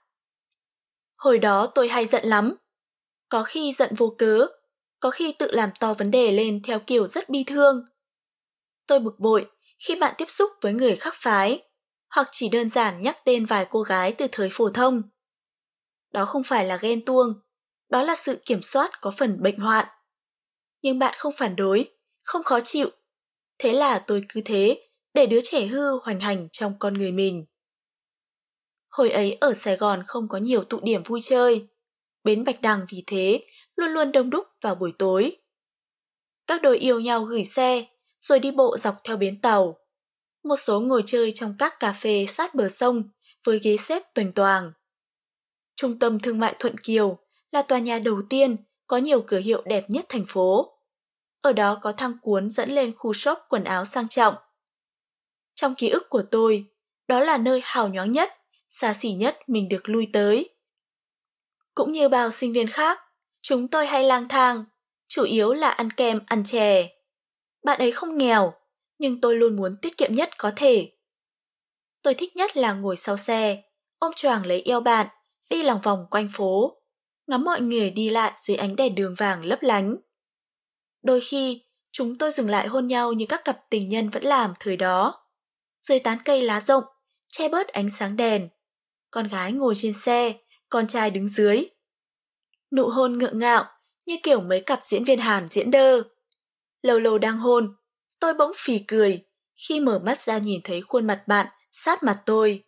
Hồi đó tôi hay giận lắm. Có khi giận vô cớ, có khi tự làm to vấn đề lên theo kiểu rất bi thương. Tôi bực bội khi bạn tiếp xúc với người khác phái, hoặc chỉ đơn giản nhắc tên vài cô gái từ thời phổ thông. Đó không phải là ghen tuông, đó là sự kiểm soát có phần bệnh hoạn. Nhưng bạn không phản đối, không khó chịu. Thế là tôi cứ thế, để đứa trẻ hư hoành hành trong con người mình. Hồi ấy ở Sài Gòn không có nhiều tụ điểm vui chơi. Bến Bạch Đằng vì thế luôn luôn đông đúc vào buổi tối. Các đôi yêu nhau gửi xe, rồi đi bộ dọc theo bến tàu. Một số ngồi chơi trong các cà phê sát bờ sông với ghế xếp tuần toàn. Trung tâm thương mại Thuận Kiều là tòa nhà đầu tiên có nhiều cửa hiệu đẹp nhất thành phố. Ở đó có thang cuốn dẫn lên khu shop quần áo sang trọng. Trong ký ức của tôi, đó là nơi hào nhoáng nhất, xa xỉ nhất mình được lui tới. Cũng như bao sinh viên khác, chúng tôi hay lang thang, chủ yếu là ăn kem, ăn chè. Bạn ấy không nghèo, nhưng tôi luôn muốn tiết kiệm nhất có thể. Tôi thích nhất là ngồi sau xe, ôm choàng lấy eo bạn, đi lòng vòng quanh phố, ngắm mọi người đi lại dưới ánh đèn đường vàng lấp lánh. Đôi khi, chúng tôi dừng lại hôn nhau như các cặp tình nhân vẫn làm thời đó. Dưới tán cây lá rộng, che bớt ánh sáng đèn. Con gái ngồi trên xe, con trai đứng dưới. Nụ hôn ngượng ngạo, như kiểu mấy cặp diễn viên Hàn diễn đơ. Lâu lâu đang hôn, tôi bỗng phì cười khi mở mắt ra nhìn thấy khuôn mặt bạn sát mặt tôi.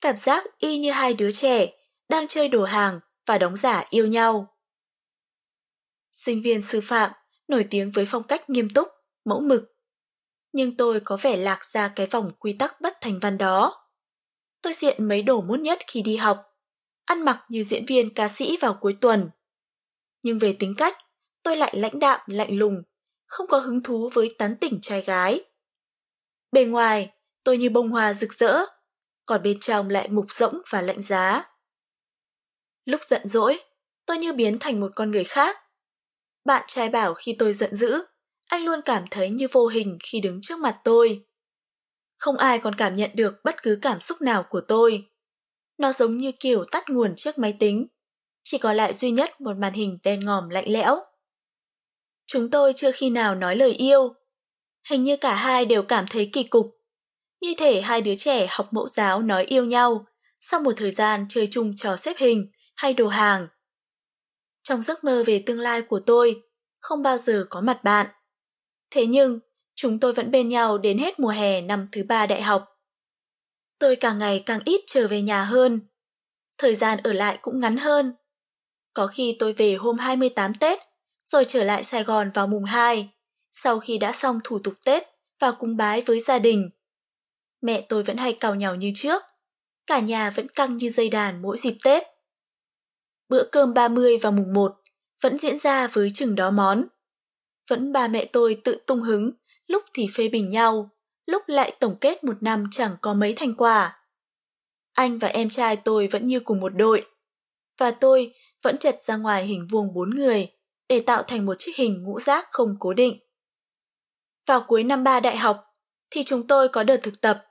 Cảm giác y như hai đứa trẻ đang chơi đồ hàng và đóng giả yêu nhau. Sinh viên sư phạm nổi tiếng với phong cách nghiêm túc, mẫu mực. Nhưng tôi có vẻ lạc ra cái vòng quy tắc bất thành văn đó. Tôi diện mấy đồ mốt nhất khi đi học, ăn mặc như diễn viên ca sĩ vào cuối tuần. Nhưng về tính cách, tôi lại lãnh đạm lạnh lùng, không có hứng thú với tán tỉnh trai gái. Bề ngoài, tôi như bông hoa rực rỡ, còn bên trong lại mục rỗng và lạnh giá. Lúc giận dỗi, tôi như biến thành một con người khác. Bạn trai bảo khi tôi giận dữ, anh luôn cảm thấy như vô hình khi đứng trước mặt tôi. Không ai còn cảm nhận được bất cứ cảm xúc nào của tôi. Nó giống như kiểu tắt nguồn chiếc máy tính, chỉ còn lại duy nhất một màn hình đen ngòm lạnh lẽo. Chúng tôi chưa khi nào nói lời yêu. Hình như cả hai đều cảm thấy kỳ cục. Như thể hai đứa trẻ học mẫu giáo nói yêu nhau, sau một thời gian chơi chung trò xếp hình hay đồ hàng. Trong giấc mơ về tương lai của tôi, không bao giờ có mặt bạn. Thế nhưng, chúng tôi vẫn bên nhau đến hết mùa hè năm thứ ba đại học. Tôi càng ngày càng ít trở về nhà hơn. Thời gian ở lại cũng ngắn hơn. Có khi tôi về hôm 28 Tết, rồi trở lại Sài Gòn vào mùng 2, sau khi đã xong thủ tục Tết và cúng bái với gia đình. Mẹ tôi vẫn hay cào nhào như trước, cả nhà vẫn căng như dây đàn mỗi dịp Tết. Bữa cơm 30 và mùng 1 vẫn diễn ra với chừng đó món. Vẫn ba mẹ tôi tự tung hứng, lúc thì phê bình nhau, lúc lại tổng kết một năm chẳng có mấy thành quả. Anh và em trai tôi vẫn như cùng một đội, và tôi vẫn chật ra ngoài hình vuông bốn người để tạo thành một chiếc hình ngũ giác không cố định. Vào cuối năm ba đại học thì chúng tôi có đợt thực tập.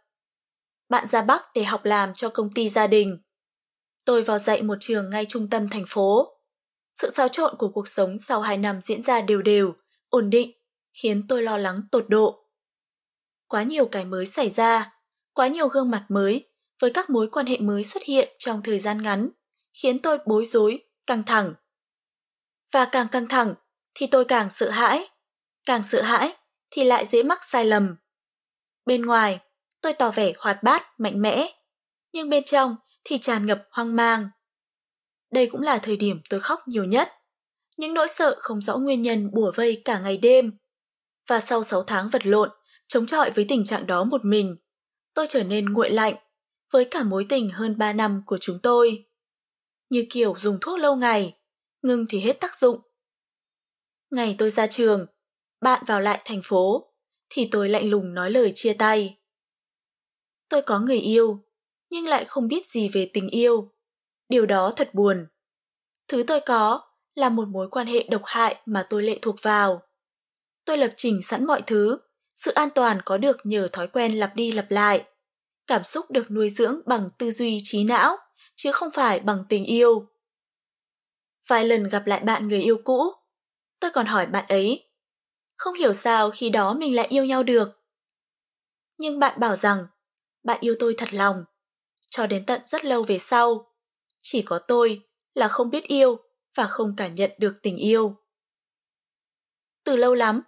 Bạn ra Bắc để học làm cho công ty gia đình. Tôi vào dạy một trường ngay trung tâm thành phố. Sự xáo trộn của cuộc sống sau hai năm diễn ra đều đều, ổn định, khiến tôi lo lắng tột độ. Quá nhiều cái mới xảy ra, quá nhiều gương mặt mới với các mối quan hệ mới xuất hiện trong thời gian ngắn, khiến tôi bối rối, căng thẳng. Và càng căng thẳng thì tôi càng sợ hãi, càng sợ hãi thì lại dễ mắc sai lầm. Bên ngoài, tôi tỏ vẻ hoạt bát, mạnh mẽ, nhưng bên trong thì tràn ngập hoang mang. Đây cũng là thời điểm tôi khóc nhiều nhất. Những nỗi sợ không rõ nguyên nhân bùa vây cả ngày đêm. Và sau 6 tháng vật lộn, chống chọi với tình trạng đó một mình, tôi trở nên nguội lạnh với cả mối tình hơn 3 năm của chúng tôi. Như kiểu dùng thuốc lâu ngày, ngưng thì hết tác dụng. Ngày tôi ra trường, bạn vào lại thành phố, thì tôi lạnh lùng nói lời chia tay. Tôi có người yêu, nhưng lại không biết gì về tình yêu. Điều đó thật buồn. Thứ tôi có là một mối quan hệ độc hại mà tôi lệ thuộc vào. Tôi lập trình sẵn mọi thứ, sự an toàn có được nhờ thói quen lặp đi lặp lại. Cảm xúc được nuôi dưỡng bằng tư duy trí não, chứ không phải bằng tình yêu. Vài lần gặp lại bạn người yêu cũ, tôi còn hỏi bạn ấy. Không hiểu sao khi đó mình lại yêu nhau được. Nhưng bạn bảo rằng bạn yêu tôi thật lòng cho đến tận rất lâu về sau. Chỉ có tôi là không biết yêu và không cảm nhận được tình yêu. Từ lâu lắm,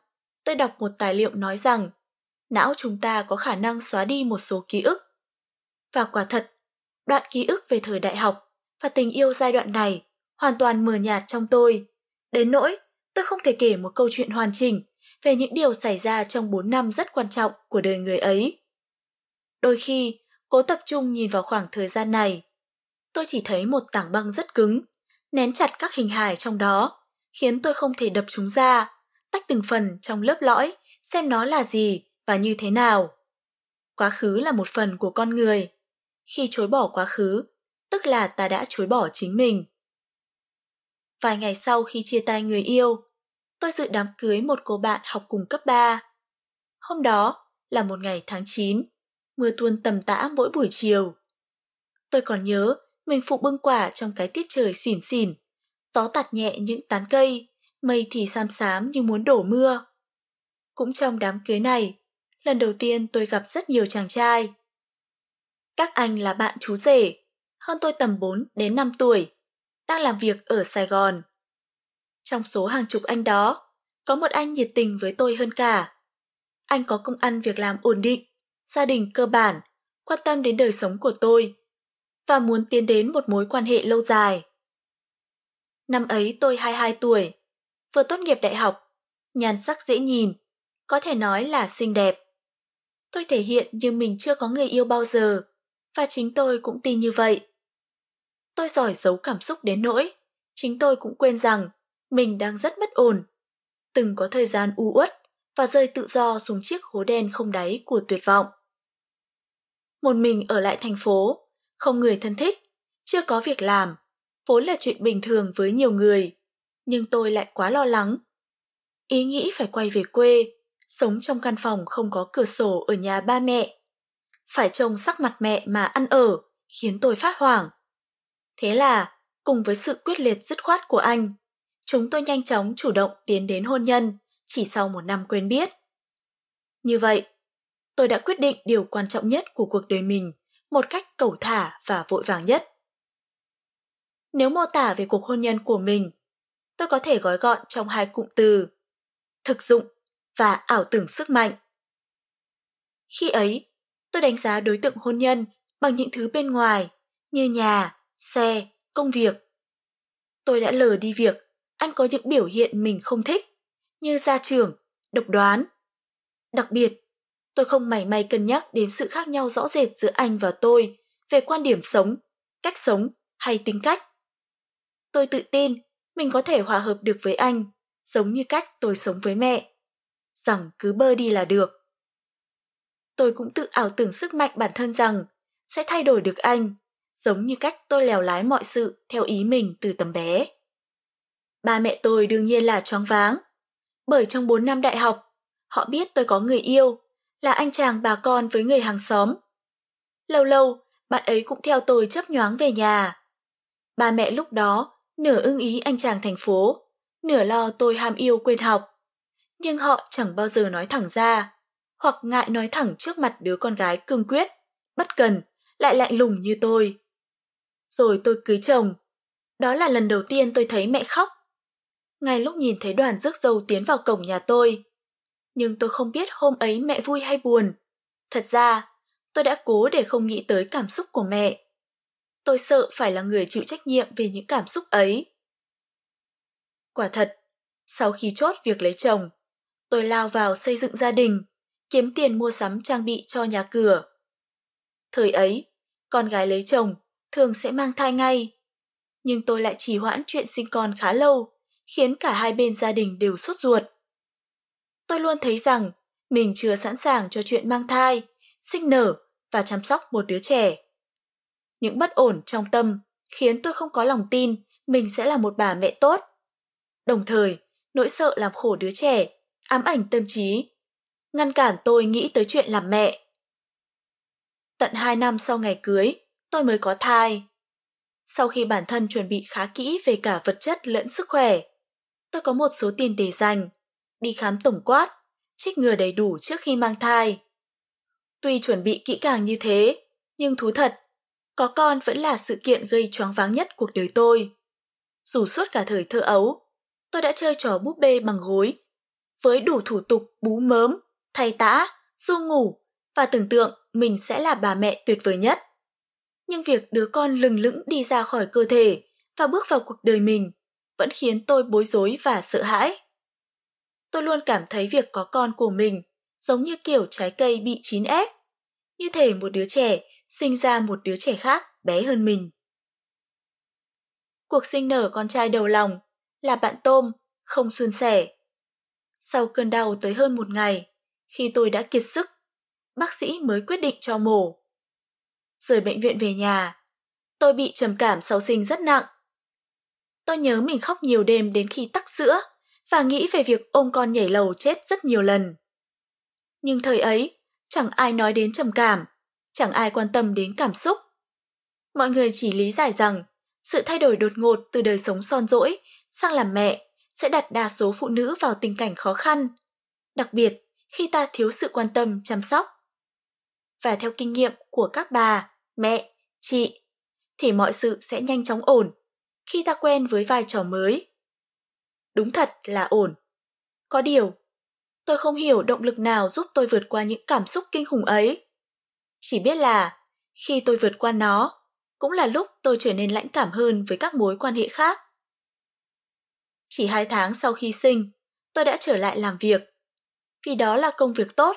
tôi đọc một tài liệu nói rằng não chúng ta có khả năng xóa đi một số ký ức. Và quả thật, đoạn ký ức về thời đại học và tình yêu giai đoạn này hoàn toàn mờ nhạt trong tôi. Đến nỗi, tôi không thể kể một câu chuyện hoàn chỉnh về những điều xảy ra trong 4 năm rất quan trọng của đời người ấy. Đôi khi, cố tập trung nhìn vào khoảng thời gian này. Tôi chỉ thấy một tảng băng rất cứng, nén chặt các hình hài trong đó, khiến tôi không thể đập chúng ra, tách từng phần trong lớp lõi, xem nó là gì và như thế nào. Quá khứ là một phần của con người. Khi chối bỏ quá khứ, tức là ta đã chối bỏ chính mình. Vài ngày sau khi chia tay người yêu, tôi dự đám cưới một cô bạn học cùng cấp 3. Hôm đó là một ngày tháng 9 mưa tuôn tầm tã mỗi buổi chiều. Tôi còn nhớ mình phụ bưng quả trong cái tiết trời xỉn xỉn, gió tạt nhẹ những tán cây, mây thì xám xám như muốn đổ mưa. Cũng trong đám cưới này, lần đầu tiên tôi gặp rất nhiều chàng trai. Các anh là bạn chú rể, hơn tôi tầm 4 đến 5 tuổi, đang làm việc ở Sài Gòn. Trong số hàng chục anh đó, có một anh nhiệt tình với tôi hơn cả. Anh có công ăn việc làm ổn định, gia đình cơ bản, quan tâm đến đời sống của tôi và muốn tiến đến một mối quan hệ lâu dài. Năm ấy tôi 22 tuổi, vừa tốt nghiệp đại học, nhan sắc dễ nhìn, có thể nói là xinh đẹp. Tôi thể hiện như mình chưa có người yêu bao giờ, và chính tôi cũng tin như vậy. Tôi giỏi giấu cảm xúc đến nỗi, chính tôi cũng quên rằng mình đang rất bất ổn. Từng có thời gian u uất và rơi tự do xuống chiếc hố đen không đáy của tuyệt vọng. Một mình ở lại thành phố, không người thân thích, chưa có việc làm, vốn là chuyện bình thường với nhiều người, nhưng tôi lại quá lo lắng. Ý nghĩ phải quay về quê, sống trong căn phòng không có cửa sổ ở nhà ba mẹ. Phải trông sắc mặt mẹ mà ăn ở, khiến tôi phát hoảng. Thế là, cùng với sự quyết liệt dứt khoát của anh, chúng tôi nhanh chóng chủ động tiến đến hôn nhân chỉ sau một năm quen biết. Như vậy, tôi đã quyết định điều quan trọng nhất của cuộc đời mình một cách cẩu thả và vội vàng nhất. Nếu mô tả về cuộc hôn nhân của mình, tôi có thể gói gọn trong hai cụm từ thực dụng và ảo tưởng sức mạnh. Khi ấy, tôi đánh giá đối tượng hôn nhân bằng những thứ bên ngoài như nhà, xe, công việc. Tôi đã lờ đi việc anh có những biểu hiện mình không thích, như gia trưởng, độc đoán. Đặc biệt, tôi không mảy may cân nhắc đến sự khác nhau rõ rệt giữa anh và tôi về quan điểm sống, cách sống hay tính cách. Tôi tự tin mình có thể hòa hợp được với anh, giống như cách tôi sống với mẹ. Rằng cứ bơ đi là được. Tôi cũng tự ảo tưởng sức mạnh bản thân rằng sẽ thay đổi được anh, giống như cách tôi lèo lái mọi sự theo ý mình từ tầm bé. Ba mẹ tôi đương nhiên là choáng váng, bởi trong 4 năm đại học, họ biết tôi có người yêu, là anh chàng bà con với người hàng xóm. Lâu lâu, bạn ấy cũng theo tôi chấp nhoáng về nhà. Ba mẹ lúc đó nửa ưng ý anh chàng thành phố, nửa lo tôi ham yêu quên học. Nhưng họ chẳng bao giờ nói thẳng ra, hoặc ngại nói thẳng trước mặt đứa con gái cương quyết, bất cần, lại lạnh lùng như tôi. Rồi tôi cưới chồng. Đó là lần đầu tiên tôi thấy mẹ khóc. Ngay lúc nhìn thấy đoàn rước dâu tiến vào cổng nhà tôi. Nhưng tôi không biết hôm ấy mẹ vui hay buồn. Thật ra, tôi đã cố để không nghĩ tới cảm xúc của mẹ. Tôi sợ phải là người chịu trách nhiệm về những cảm xúc ấy. Quả thật, sau khi chốt việc lấy chồng, tôi lao vào xây dựng gia đình, kiếm tiền mua sắm trang bị cho nhà cửa. Thời ấy, con gái lấy chồng thường sẽ mang thai ngay. Nhưng tôi lại trì hoãn chuyện sinh con khá lâu, khiến cả hai bên gia đình đều sốt ruột. Tôi luôn thấy rằng mình chưa sẵn sàng cho chuyện mang thai, sinh nở và chăm sóc một đứa trẻ. Những bất ổn trong tâm khiến tôi không có lòng tin mình sẽ là một bà mẹ tốt. Đồng thời, nỗi sợ làm khổ đứa trẻ, ám ảnh tâm trí, ngăn cản tôi nghĩ tới chuyện làm mẹ. Tận hai năm sau ngày cưới, tôi mới có thai. Sau khi bản thân chuẩn bị khá kỹ về cả vật chất lẫn sức khỏe, tôi có một số tiền để dành, đi khám tổng quát, trích ngừa đầy đủ trước khi mang thai. Tuy chuẩn bị kỹ càng như thế, nhưng thú thật, có con vẫn là sự kiện gây choáng váng nhất cuộc đời tôi. Dù suốt cả thời thơ ấu, tôi đã chơi trò búp bê bằng gối, với đủ thủ tục bú mớm, thay tã, du ngủ và tưởng tượng mình sẽ là bà mẹ tuyệt vời nhất. Nhưng việc đứa con lừng lững đi ra khỏi cơ thể và bước vào cuộc đời mình vẫn khiến tôi bối rối và sợ hãi. Tôi luôn cảm thấy việc có con của mình giống như kiểu trái cây bị chín ép, như thể một đứa trẻ sinh ra một đứa trẻ khác bé hơn mình. Cuộc sinh nở con trai đầu lòng là bạn tôm, không suôn sẻ. Sau cơn đau tới hơn một ngày, khi tôi đã kiệt sức, bác sĩ mới quyết định cho mổ. Rời bệnh viện về nhà, tôi bị trầm cảm sau sinh rất nặng. Tôi nhớ mình khóc nhiều đêm đến khi tắc sữa và nghĩ về việc ôm con nhảy lầu chết rất nhiều lần. Nhưng thời ấy, chẳng ai nói đến trầm cảm, chẳng ai quan tâm đến cảm xúc. Mọi người chỉ lý giải rằng sự thay đổi đột ngột từ đời sống son dỗi sang làm mẹ sẽ đặt đa số phụ nữ vào tình cảnh khó khăn, đặc biệt khi ta thiếu sự quan tâm chăm sóc. Và theo kinh nghiệm của các bà, mẹ, chị, thì mọi sự sẽ nhanh chóng ổn khi ta quen với vai trò mới. Đúng thật là ổn. Có điều, tôi không hiểu động lực nào giúp tôi vượt qua những cảm xúc kinh khủng ấy. Chỉ biết là khi tôi vượt qua nó, cũng là lúc tôi trở nên lãnh cảm hơn với các mối quan hệ khác. Chỉ hai tháng sau khi sinh, tôi đã trở lại làm việc. Vì đó là công việc tốt,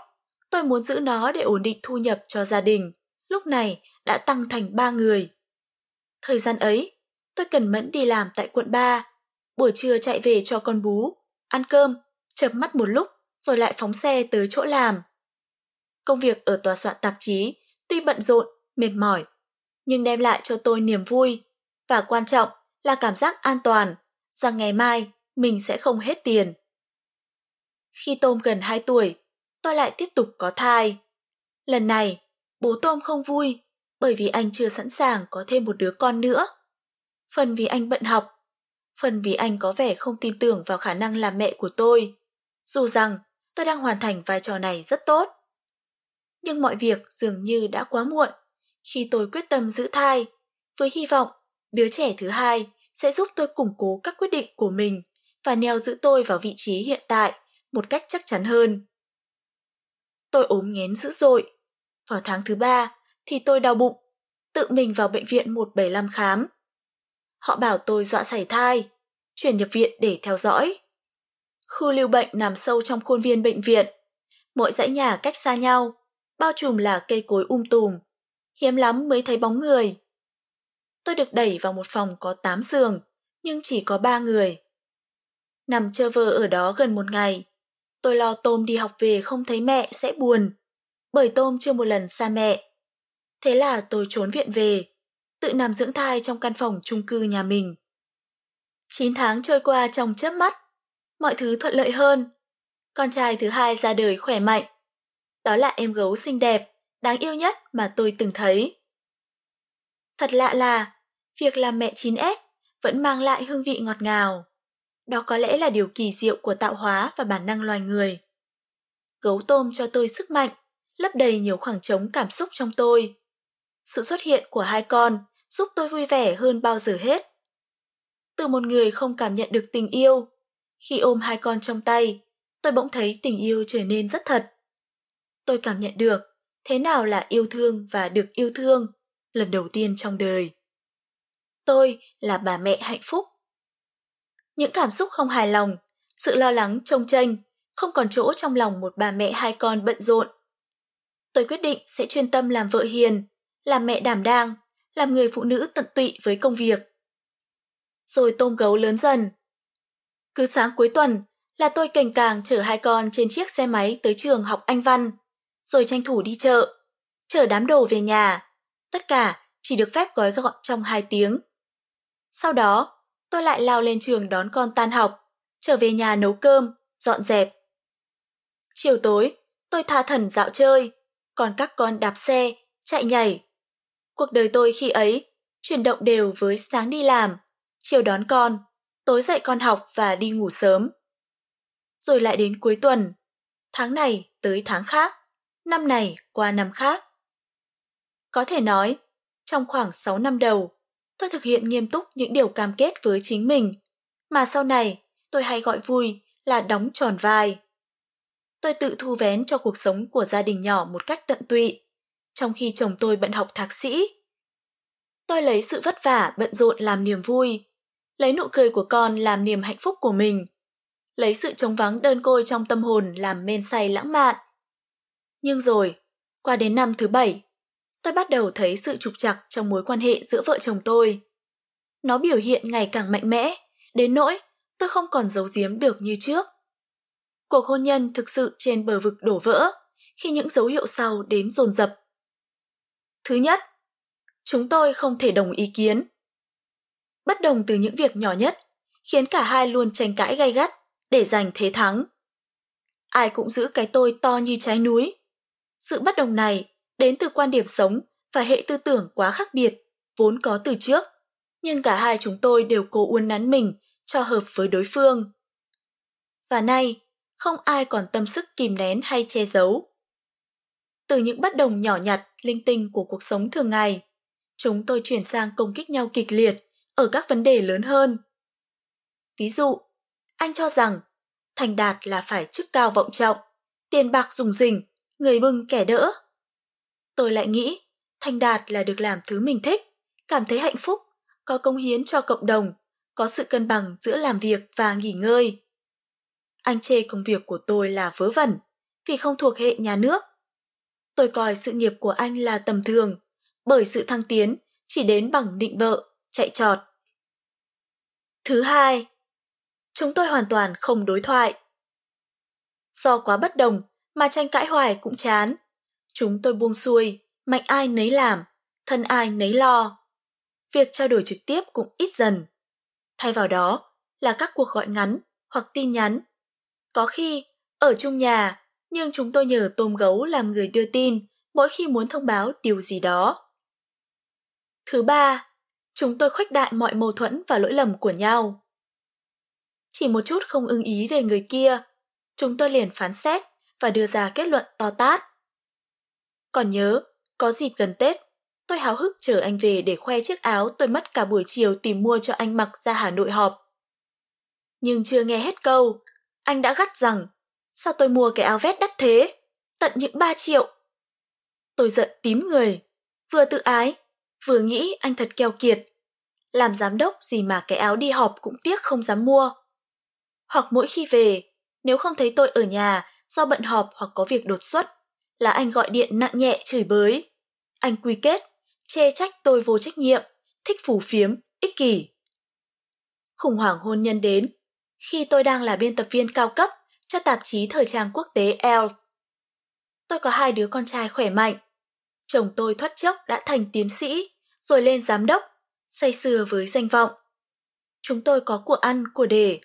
tôi muốn giữ nó để ổn định thu nhập cho gia đình. Lúc này đã tăng thành ba người. Thời gian ấy, tôi cần mẫn đi làm tại quận 3, buổi trưa chạy về cho con bú, ăn cơm, chợp mắt một lúc rồi lại phóng xe tới chỗ làm. Công việc ở tòa soạn tạp chí tuy bận rộn, mệt mỏi, nhưng đem lại cho tôi niềm vui và quan trọng là cảm giác an toàn rằng ngày mai mình sẽ không hết tiền. Khi Tôm gần 2 tuổi, tôi lại tiếp tục có thai. Lần này, bố Tôm không vui bởi vì anh chưa sẵn sàng có thêm một đứa con nữa. Phần vì anh bận học, phần vì anh có vẻ không tin tưởng vào khả năng làm mẹ của tôi, dù rằng tôi đang hoàn thành vai trò này rất tốt. Nhưng mọi việc dường như đã quá muộn khi tôi quyết tâm giữ thai, với hy vọng đứa trẻ thứ hai sẽ giúp tôi củng cố các quyết định của mình và neo giữ tôi vào vị trí hiện tại một cách chắc chắn hơn. Tôi ốm nghén dữ dội. Vào tháng thứ ba thì tôi đau bụng, tự mình vào bệnh viện 175 khám. Họ bảo tôi dọa sảy thai, chuyển nhập viện để theo dõi. Khu lưu bệnh nằm sâu trong khuôn viên bệnh viện. Mỗi dãy nhà cách xa nhau, bao trùm là cây cối um tùm. Hiếm lắm mới thấy bóng người. Tôi được đẩy vào một phòng có 8 giường, nhưng chỉ có 3 người. Nằm chơi vờ ở đó gần một ngày, tôi lo Tôm đi học về không thấy mẹ sẽ buồn, bởi Tôm chưa một lần xa mẹ. Thế là tôi trốn viện về, tự nằm dưỡng thai trong căn phòng chung cư nhà mình. 9 tháng trôi qua trong chớp mắt, mọi thứ thuận lợi hơn. Con trai thứ hai ra đời khỏe mạnh. Đó là em gấu xinh đẹp, đáng yêu nhất mà tôi từng thấy. Thật lạ là, việc làm mẹ 9S vẫn mang lại hương vị ngọt ngào. Đó có lẽ là điều kỳ diệu của tạo hóa và bản năng loài người. Gấu tôm cho tôi sức mạnh, lấp đầy nhiều khoảng trống cảm xúc trong tôi. Sự xuất hiện của hai con giúp tôi vui vẻ hơn bao giờ hết. Từ một người không cảm nhận được tình yêu, khi ôm hai con trong tay, tôi bỗng thấy tình yêu trở nên rất thật. Tôi cảm nhận được thế nào là yêu thương và được yêu thương lần đầu tiên trong đời. Tôi là bà mẹ hạnh phúc. Những cảm xúc không hài lòng, sự lo lắng trông tranh không còn chỗ trong lòng một bà mẹ hai con bận rộn. Tôi quyết định sẽ chuyên tâm làm vợ hiền, làm mẹ đảm đang, làm người phụ nữ tận tụy với công việc. Rồi tôm gấu lớn dần. Cứ sáng cuối tuần là tôi cành càng chở hai con trên chiếc xe máy tới trường học Anh Văn, rồi tranh thủ đi chợ, chở đám đồ về nhà. Tất cả chỉ được phép gói gọn trong hai tiếng. Sau đó, tôi lại lao lên trường đón con tan học, trở về nhà nấu cơm, dọn dẹp. Chiều tối, tôi tha thần dạo chơi, còn các con đạp xe, chạy nhảy. Cuộc đời tôi khi ấy chuyển động đều với sáng đi làm, chiều đón con, tối dạy con học và đi ngủ sớm. Rồi lại đến cuối tuần, tháng này tới tháng khác, năm này qua năm khác. Có thể nói, trong khoảng 6 năm đầu, tôi thực hiện nghiêm túc những điều cam kết với chính mình, mà sau này tôi hay gọi vui là đóng tròn vai. Tôi tự thu vén cho cuộc sống của gia đình nhỏ một cách tận tụy, trong khi chồng tôi bận học thạc sĩ. Tôi lấy sự vất vả bận rộn làm niềm vui, lấy nụ cười của con làm niềm hạnh phúc của mình, lấy sự trống vắng đơn côi trong tâm hồn làm men say lãng mạn. Nhưng rồi, qua đến năm thứ bảy, tôi bắt đầu thấy sự trục trặc trong mối quan hệ giữa vợ chồng tôi. Nó biểu hiện ngày càng mạnh mẽ, đến nỗi tôi không còn giấu giếm được như trước. Cuộc hôn nhân thực sự trên bờ vực đổ vỡ khi những dấu hiệu sau đến dồn dập. Thứ nhất, chúng tôi không thể đồng ý kiến. Bất đồng từ những việc nhỏ nhất khiến cả hai luôn tranh cãi gay gắt để giành thế thắng. Ai cũng giữ cái tôi to như trái núi. Sự bất đồng này đến từ quan điểm sống và hệ tư tưởng quá khác biệt, vốn có từ trước, nhưng cả hai chúng tôi đều cố uốn nắn mình cho hợp với đối phương. Và nay, không ai còn tâm sức kìm nén hay che giấu. Từ những bất đồng nhỏ nhặt, linh tinh của cuộc sống thường ngày, chúng tôi chuyển sang công kích nhau kịch liệt ở các vấn đề lớn hơn. Ví dụ, anh cho rằng thành đạt là phải chức cao vọng trọng, tiền bạc dùng rình, người bưng kẻ đỡ. Tôi lại nghĩ thành đạt là được làm thứ mình thích, cảm thấy hạnh phúc, có công hiến cho cộng đồng, có sự cân bằng giữa làm việc và nghỉ ngơi. Anh chê công việc của tôi là vớ vẩn, vì không thuộc hệ nhà nước. Tôi coi sự nghiệp của anh là tầm thường, bởi sự thăng tiến chỉ đến bằng định bợ, chạy trọt. Thứ hai, chúng tôi hoàn toàn không đối thoại. Do quá bất đồng mà tranh cãi hoài cũng chán. Chúng tôi buông xuôi, mạnh ai nấy làm, thân ai nấy lo. Việc trao đổi trực tiếp cũng ít dần. Thay vào đó là các cuộc gọi ngắn hoặc tin nhắn. Có khi ở chung nhà, nhưng chúng tôi nhờ tôm gấu làm người đưa tin mỗi khi muốn thông báo điều gì đó. Thứ ba, chúng tôi khuếch đại mọi mâu thuẫn và lỗi lầm của nhau. Chỉ một chút không ưng ý về người kia, chúng tôi liền phán xét và đưa ra kết luận to tát. Còn nhớ, có dịp gần Tết, tôi háo hức chờ anh về để khoe chiếc áo tôi mất cả buổi chiều tìm mua cho anh mặc ra Hà Nội họp. Nhưng chưa nghe hết câu, anh đã gắt rằng, sao tôi mua cái áo vest đắt thế, tận những 3 triệu. Tôi giận tím người, vừa tự ái, vừa nghĩ anh thật keo kiệt. Làm giám đốc gì mà cái áo đi họp cũng tiếc không dám mua. Hoặc mỗi khi về, nếu không thấy tôi ở nhà do bận họp hoặc có việc đột xuất, là anh gọi điện nặng nhẹ chửi bới. Anh quy kết, chê trách tôi vô trách nhiệm, thích phù phiếm, ích kỷ. Khủng hoảng hôn nhân đến khi tôi đang là biên tập viên cao cấp cho tạp chí thời trang quốc tế Elle. Tôi có hai đứa con trai khỏe mạnh. Chồng tôi thoát chốc đã thành tiến sĩ, rồi lên giám đốc, say sưa với danh vọng. Chúng tôi có của ăn, của để.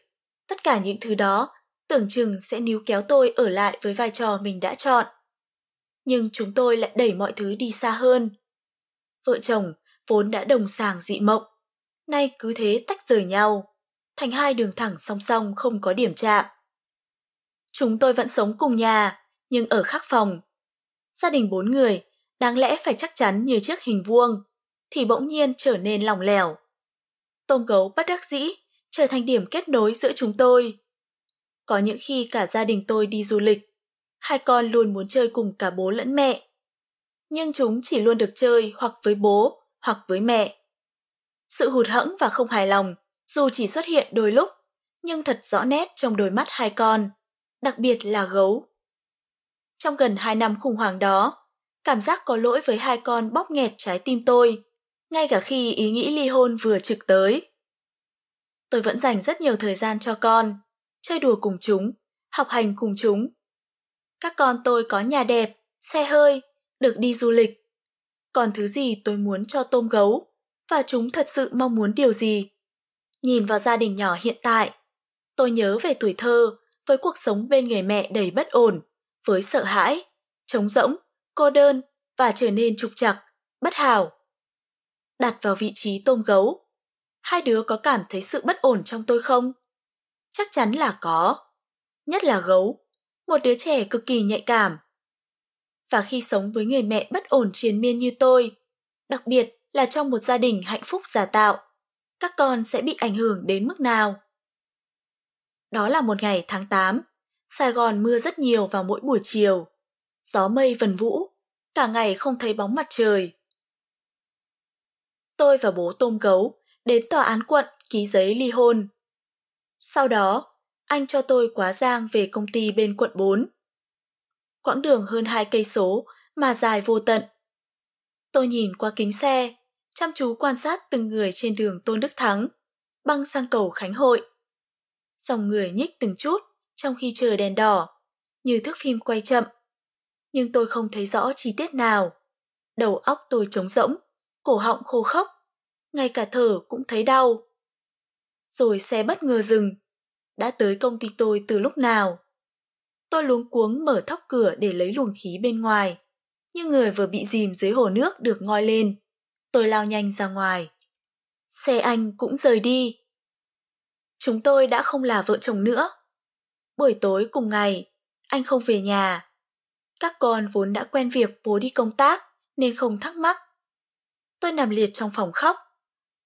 Tất cả những thứ đó tưởng chừng sẽ níu kéo tôi ở lại với vai trò mình đã chọn. Nhưng chúng tôi lại đẩy mọi thứ đi xa hơn. Vợ chồng vốn đã đồng sàng dị mộng, nay cứ thế tách rời nhau, thành hai đường thẳng song song không có điểm chạm. Chúng tôi vẫn sống cùng nhà, nhưng ở khác phòng. Gia đình bốn người, đáng lẽ phải chắc chắn như chiếc hình vuông, thì bỗng nhiên trở nên lỏng lẻo. Tôm gấu bất đắc dĩ trở thành điểm kết nối giữa chúng tôi. Có những khi cả gia đình tôi đi du lịch, hai con luôn muốn chơi cùng cả bố lẫn mẹ. Nhưng chúng chỉ luôn được chơi hoặc với bố hoặc với mẹ. Sự hụt hẫng và không hài lòng, dù chỉ xuất hiện đôi lúc, nhưng thật rõ nét trong đôi mắt hai con, đặc biệt là gấu. Trong gần hai năm khủng hoảng đó, cảm giác có lỗi với hai con bóp nghẹt trái tim tôi, ngay cả khi ý nghĩ ly hôn vừa trực tới. Tôi vẫn dành rất nhiều thời gian cho con, chơi đùa cùng chúng, học hành cùng chúng. Các con tôi có nhà đẹp, xe hơi, được đi du lịch. Còn thứ gì tôi muốn cho tôm gấu, và chúng thật sự mong muốn điều gì. Nhìn vào gia đình nhỏ hiện tại, tôi nhớ về tuổi thơ với cuộc sống bên người mẹ đầy bất ổn, với sợ hãi, trống rỗng, cô đơn và trở nên trục trặc, bất hảo. Đặt vào vị trí tôm gấu, hai đứa có cảm thấy sự bất ổn trong tôi không? Chắc chắn là có. Nhất là gấu, một đứa trẻ cực kỳ nhạy cảm. Và khi sống với người mẹ bất ổn triền miên như tôi, đặc biệt là trong một gia đình hạnh phúc giả tạo, các con sẽ bị ảnh hưởng đến mức nào? Đó là một ngày tháng 8, Sài Gòn mưa rất nhiều vào mỗi buổi chiều. Gió mây vần vũ, cả ngày không thấy bóng mặt trời. Tôi và bố tôm gấu đến tòa án quận ký giấy ly hôn. Sau đó, anh cho tôi quá giang về công ty bên quận 4. Quãng đường hơn hai cây số mà dài vô tận. Tôi nhìn qua kính xe, chăm chú quan sát từng người trên đường Tôn Đức Thắng, băng sang cầu Khánh Hội. Dòng người nhích từng chút trong khi chờ đèn đỏ, như thước phim quay chậm. Nhưng tôi không thấy rõ chi tiết nào. Đầu óc tôi trống rỗng, cổ họng khô khốc, ngay cả thở cũng thấy đau. Rồi xe bất ngờ dừng, đã tới công ty tôi từ lúc nào. Tôi luống cuống mở thóc cửa để lấy luồng khí bên ngoài, như người vừa bị dìm dưới hồ nước được ngoi lên. tôi lao nhanh ra ngoài. Xe anh cũng rời đi. Chúng tôi đã không là vợ chồng nữa. Buổi tối cùng ngày, anh không về nhà. Các con vốn đã quen việc bố đi công tác nên không thắc mắc. Tôi nằm liệt trong phòng khóc.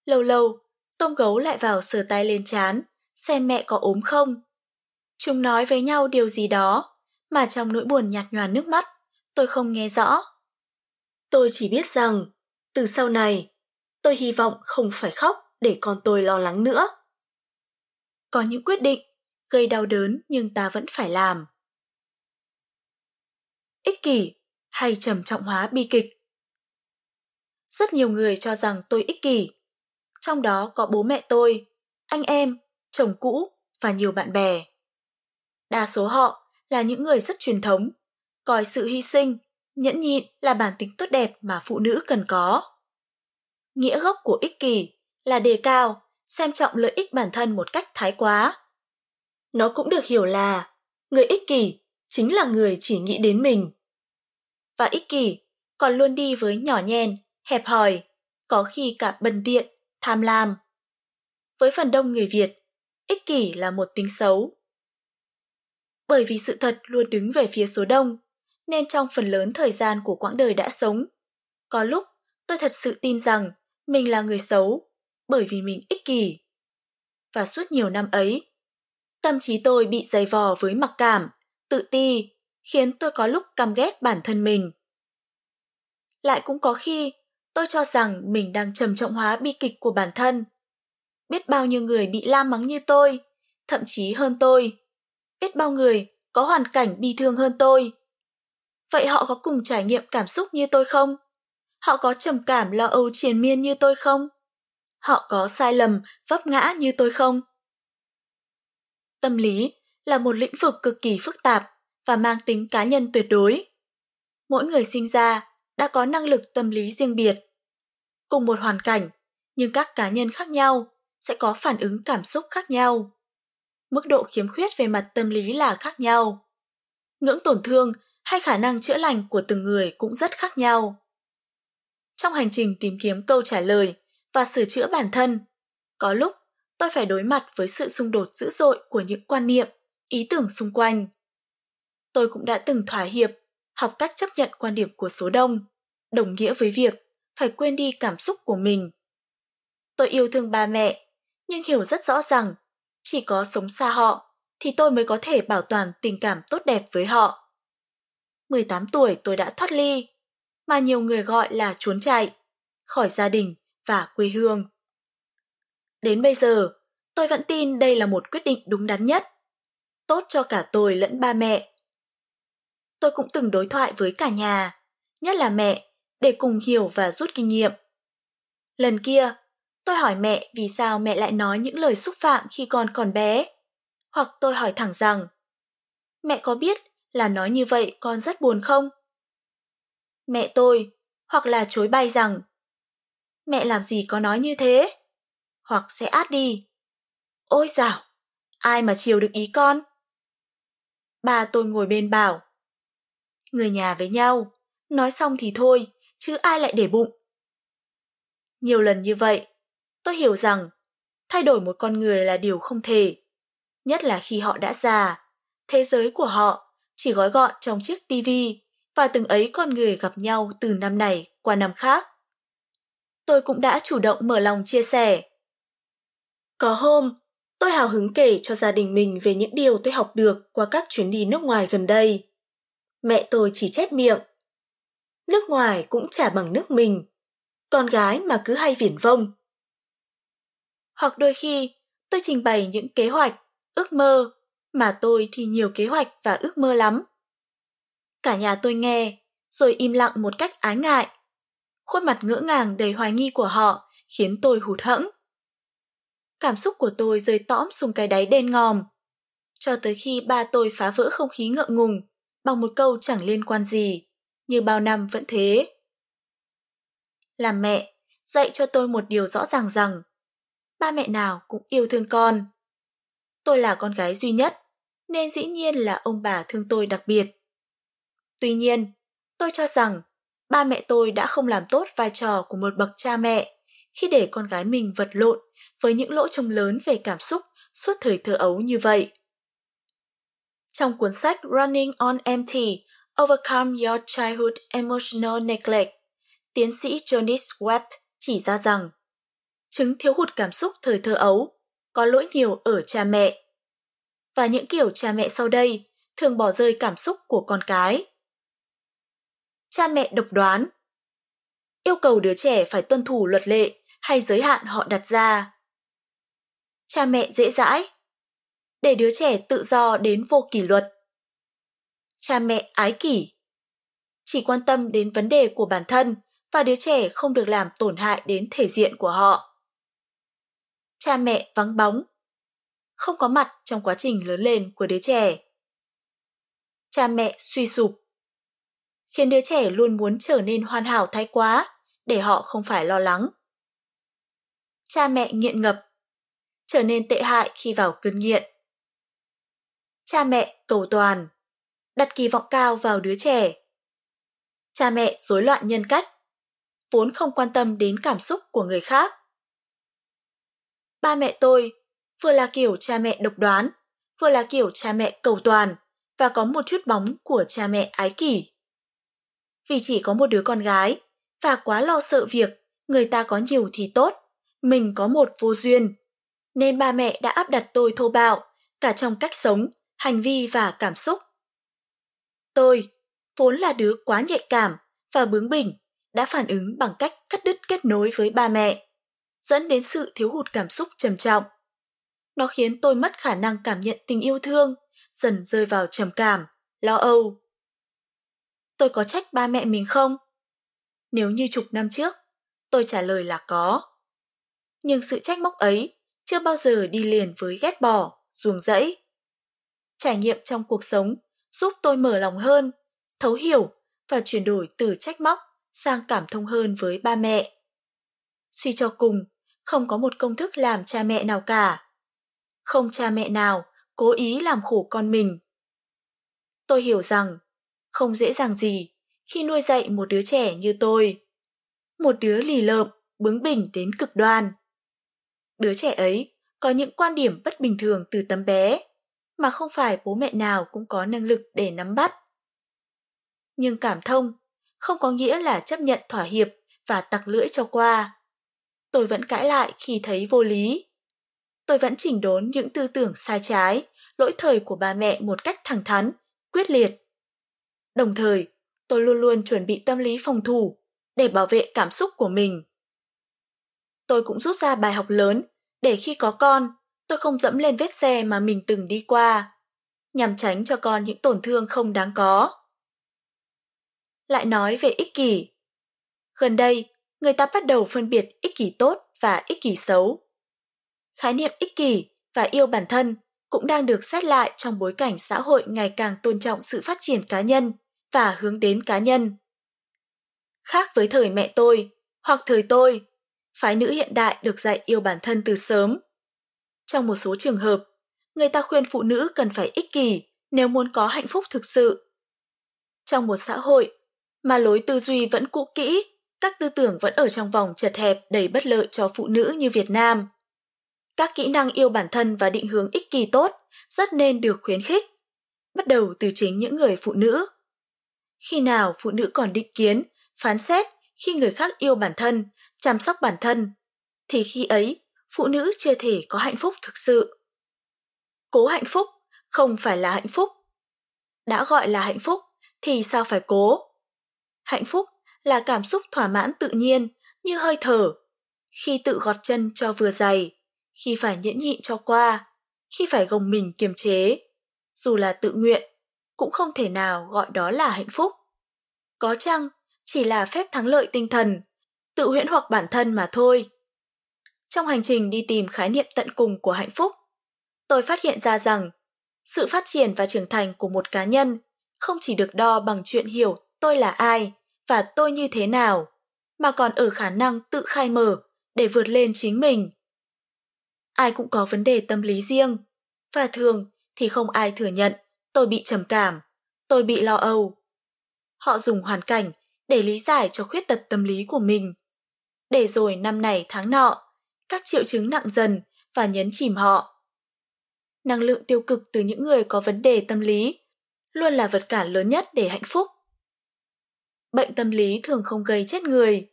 Lâu lâu, tôm gấu lại vào sờ tay lên chán, xem mẹ có ốm không. Chúng nói với nhau điều gì đó, mà trong nỗi buồn nhạt nhòa nước mắt, tôi không nghe rõ. Tôi chỉ biết rằng, từ sau này, tôi hy vọng không phải khóc để con tôi lo lắng nữa. Có những quyết định gây đau đớn nhưng ta vẫn phải làm. Ích kỷ hay trầm trọng hóa bi kịch Rất nhiều người cho rằng tôi ích kỷ. Trong đó có bố mẹ tôi, anh em, chồng cũ và nhiều bạn bè. Đa số họ là những người rất truyền thống, coi sự hy sinh, nhẫn nhịn là bản tính tốt đẹp mà phụ nữ cần có. Nghĩa gốc của ích kỷ là đề cao, xem trọng lợi ích bản thân một cách thái quá. Nó cũng được hiểu là người ích kỷ chính là người chỉ nghĩ đến mình. Và ích kỷ còn luôn đi với nhỏ nhen, hẹp hòi, có khi cả bần tiện, tham lam. Với phần đông người Việt, ích kỷ là một tính xấu. Bởi vì sự thật luôn đứng về phía số đông, nên trong phần lớn thời gian của quãng đời đã sống, có lúc tôi thật sự tin rằng mình là người xấu bởi vì mình ích kỷ. Và suốt nhiều năm ấy, tâm trí tôi bị dày vò với mặc cảm, tự ti, khiến tôi có lúc căm ghét bản thân mình. Lại cũng có khi tôi cho rằng mình đang trầm trọng hóa bi kịch của bản thân. Biết bao nhiêu người bị la mắng như tôi, thậm chí hơn tôi. Biết bao người có hoàn cảnh bi thương hơn tôi. Vậy họ có cùng trải nghiệm cảm xúc như tôi không? Họ có trầm cảm lo âu triền miên như tôi không? Họ có sai lầm, vấp ngã như tôi không? Tâm lý là một lĩnh vực cực kỳ phức tạp và mang tính cá nhân tuyệt đối. Mỗi người sinh ra đã có năng lực tâm lý riêng biệt. Cùng một hoàn cảnh, nhưng các cá nhân khác nhau sẽ có phản ứng cảm xúc khác nhau. Mức độ khiếm khuyết về mặt tâm lý là khác nhau. Ngưỡng tổn thương hay khả năng chữa lành của từng người cũng rất khác nhau. Trong hành trình tìm kiếm câu trả lời và sửa chữa bản thân, có lúc tôi phải đối mặt với sự xung đột dữ dội của những quan niệm, ý tưởng xung quanh. Tôi cũng đã từng thỏa hiệp, học cách chấp nhận quan điểm của số đông, đồng nghĩa với việc phải quên đi cảm xúc của mình. Tôi yêu thương ba mẹ, nhưng hiểu rất rõ rằng chỉ có sống xa họ thì tôi mới có thể bảo toàn tình cảm tốt đẹp với họ. 18 tuổi tôi đã thoát ly, mà nhiều người gọi là trốn chạy, khỏi gia đình và quê hương. Đến bây giờ, tôi vẫn tin đây là một quyết định đúng đắn nhất, tốt cho cả tôi lẫn ba mẹ. Tôi cũng từng đối thoại với cả nhà, nhất là mẹ, để cùng hiểu và rút kinh nghiệm. Lần kia, tôi hỏi mẹ vì sao mẹ lại nói những lời xúc phạm khi con còn bé. Hoặc tôi hỏi thẳng rằng, mẹ có biết là nói như vậy con rất buồn không? Mẹ tôi, hoặc là chối bay rằng, mẹ làm gì có nói như thế? Hoặc sẽ át đi. Ôi dào, ai mà chiều được ý con? Bà tôi ngồi bên bảo, người nhà với nhau, nói xong thì thôi, chứ ai lại để bụng. Nhiều lần như vậy, tôi hiểu rằng thay đổi một con người là điều không thể, nhất là khi họ đã già, thế giới của họ chỉ gói gọn trong chiếc tivi và từng ấy con người gặp nhau từ năm này qua năm khác. Tôi cũng đã chủ động mở lòng chia sẻ. Có hôm, tôi hào hứng kể cho gia đình mình về những điều tôi học được qua các chuyến đi nước ngoài gần đây. Mẹ tôi chỉ chép miệng. Nước ngoài cũng chả bằng nước mình, con gái mà cứ hay viển vông. Hoặc đôi khi, tôi trình bày những kế hoạch, ước mơ, mà tôi thì nhiều kế hoạch và ước mơ lắm. Cả nhà tôi nghe, rồi im lặng một cách ái ngại. Khuôn mặt ngỡ ngàng đầy hoài nghi của họ khiến tôi hụt hẫng. Cảm xúc của tôi rơi tõm xuống cái đáy đen ngòm. Cho tới khi ba tôi phá vỡ không khí ngượng ngùng bằng một câu chẳng liên quan gì, như bao năm vẫn thế. Làm mẹ, dạy cho tôi một điều rõ ràng rằng ba mẹ nào cũng yêu thương con. Tôi là con gái duy nhất, nên dĩ nhiên là ông bà thương tôi đặc biệt. Tuy nhiên, tôi cho rằng ba mẹ tôi đã không làm tốt vai trò của một bậc cha mẹ khi để con gái mình vật lộn với những lỗ trông lớn về cảm xúc suốt thời thơ ấu như vậy. Trong cuốn sách Running on Empty, Overcome Your Childhood Emotional Neglect, tiến sĩ Jonas Webb chỉ ra rằng chứng thiếu hụt cảm xúc thời thơ ấu có lỗi nhiều ở cha mẹ. Và những kiểu cha mẹ sau đây thường bỏ rơi cảm xúc của con cái. Cha mẹ độc đoán Yêu cầu đứa trẻ phải tuân thủ luật lệ hay giới hạn họ đặt ra. Cha mẹ dễ dãi để đứa trẻ tự do đến vô kỷ luật. Cha mẹ ái kỷ chỉ quan tâm đến vấn đề của bản thân và đứa trẻ không được làm tổn hại đến thể diện của họ. Cha mẹ vắng bóng, không có mặt trong quá trình lớn lên của đứa trẻ. Cha mẹ suy sụp, khiến đứa trẻ luôn muốn trở nên hoàn hảo thái quá để họ không phải lo lắng. Cha mẹ nghiện ngập, trở nên tệ hại khi vào cơn nghiện. Cha mẹ cầu toàn, đặt kỳ vọng cao vào đứa trẻ. Cha mẹ rối loạn nhân cách, vốn không quan tâm đến cảm xúc của người khác. Ba mẹ tôi vừa là kiểu cha mẹ độc đoán, vừa là kiểu cha mẹ cầu toàn và có một chút bóng của cha mẹ ái kỷ. Vì chỉ có một đứa con gái và quá lo sợ việc người ta có nhiều thì tốt, mình có một vô duyên. Nên ba mẹ đã áp đặt tôi thô bạo, cả trong cách sống, hành vi và cảm xúc. Tôi, vốn là đứa quá nhạy cảm và bướng bỉnh, đã phản ứng bằng cách cắt đứt kết nối với ba mẹ, dẫn đến sự thiếu hụt cảm xúc trầm trọng. Nó khiến tôi mất khả năng cảm nhận tình yêu thương, dần rơi vào trầm cảm, lo âu. Tôi có trách ba mẹ mình không? Nếu như chục năm trước, tôi trả lời là có. Nhưng sự trách móc ấy chưa bao giờ đi liền với ghét bỏ, ruồng rẫy. Trải nghiệm trong cuộc sống giúp tôi mở lòng hơn, thấu hiểu và chuyển đổi từ trách móc sang cảm thông hơn với ba mẹ. Suy cho cùng, không có một công thức làm cha mẹ nào cả. Không cha mẹ nào cố ý làm khổ con mình. Tôi hiểu rằng không dễ dàng gì khi nuôi dạy một đứa trẻ như tôi. Một đứa lì lợm, bướng bỉnh đến cực đoan. Đứa trẻ ấy có những quan điểm bất bình thường từ tấm bé, mà không phải bố mẹ nào cũng có năng lực để nắm bắt. Nhưng cảm thông không có nghĩa là chấp nhận thỏa hiệp và tặc lưỡi cho qua. Tôi vẫn cãi lại khi thấy vô lý. Tôi vẫn chỉnh đốn những tư tưởng sai trái, lỗi thời của bà mẹ một cách thẳng thắn, quyết liệt. Đồng thời, tôi luôn luôn chuẩn bị tâm lý phòng thủ để bảo vệ cảm xúc của mình. Tôi cũng rút ra bài học lớn để khi có con, tôi không dẫm lên vết xe mà mình từng đi qua, nhằm tránh cho con những tổn thương không đáng có. Lại nói về ích kỷ. Gần đây, người ta bắt đầu phân biệt ích kỷ tốt và ích kỷ xấu. Khái niệm ích kỷ và yêu bản thân cũng đang được xét lại trong bối cảnh xã hội ngày càng tôn trọng sự phát triển cá nhân và hướng đến cá nhân. Khác với thời mẹ tôi hoặc thời tôi, phái nữ hiện đại được dạy yêu bản thân từ sớm. Trong một số trường hợp, người ta khuyên phụ nữ cần phải ích kỷ nếu muốn có hạnh phúc thực sự. Trong một xã hội mà lối tư duy vẫn cũ kỹ, các tư tưởng vẫn ở trong vòng chật hẹp đầy bất lợi cho phụ nữ như Việt Nam. Các kỹ năng yêu bản thân và định hướng ích kỷ tốt rất nên được khuyến khích, bắt đầu từ chính những người phụ nữ. Khi nào phụ nữ còn định kiến, phán xét khi người khác yêu bản thân, chăm sóc bản thân, thì khi ấy phụ nữ chưa thể có hạnh phúc thực sự. Cố hạnh phúc không phải là hạnh phúc. Đã gọi là hạnh phúc thì sao phải cố? Hạnh phúc là cảm xúc thỏa mãn tự nhiên như hơi thở, khi tự gọt chân cho vừa dày, khi phải nhẫn nhịn cho qua, khi phải gồng mình kiềm chế. Dù là tự nguyện, cũng không thể nào gọi đó là hạnh phúc. Có chăng chỉ là phép thắng lợi tinh thần, tự huyễn hoặc bản thân mà thôi. Trong hành trình đi tìm khái niệm tận cùng của hạnh phúc, tôi phát hiện ra rằng sự phát triển và trưởng thành của một cá nhân không chỉ được đo bằng chuyện hiểu tôi là ai và tôi như thế nào, mà còn ở khả năng tự khai mở để vượt lên chính mình. Ai cũng có vấn đề tâm lý riêng, và thường thì không ai thừa nhận tôi bị trầm cảm, tôi bị lo âu. Họ dùng hoàn cảnh để lý giải cho khuyết tật tâm lý của mình. Để rồi năm này tháng nọ, các triệu chứng nặng dần và nhấn chìm họ. Năng lượng tiêu cực từ những người có vấn đề tâm lý luôn là vật cản lớn nhất để hạnh phúc. Bệnh tâm lý thường không gây chết người,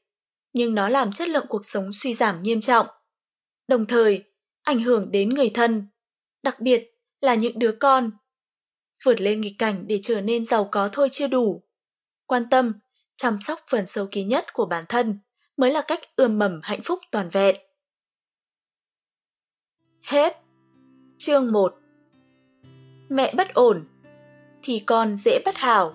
nhưng nó làm chất lượng cuộc sống suy giảm nghiêm trọng. Đồng thời, ảnh hưởng đến người thân, đặc biệt là những đứa con. Vượt lên nghịch cảnh để trở nên giàu có thôi chưa đủ. Quan tâm, chăm sóc phần sâu kín nhất của bản thân mới là cách ươm mầm hạnh phúc toàn vẹn. Hết. Chương 1 Mẹ bất ổn thì con dễ bất hảo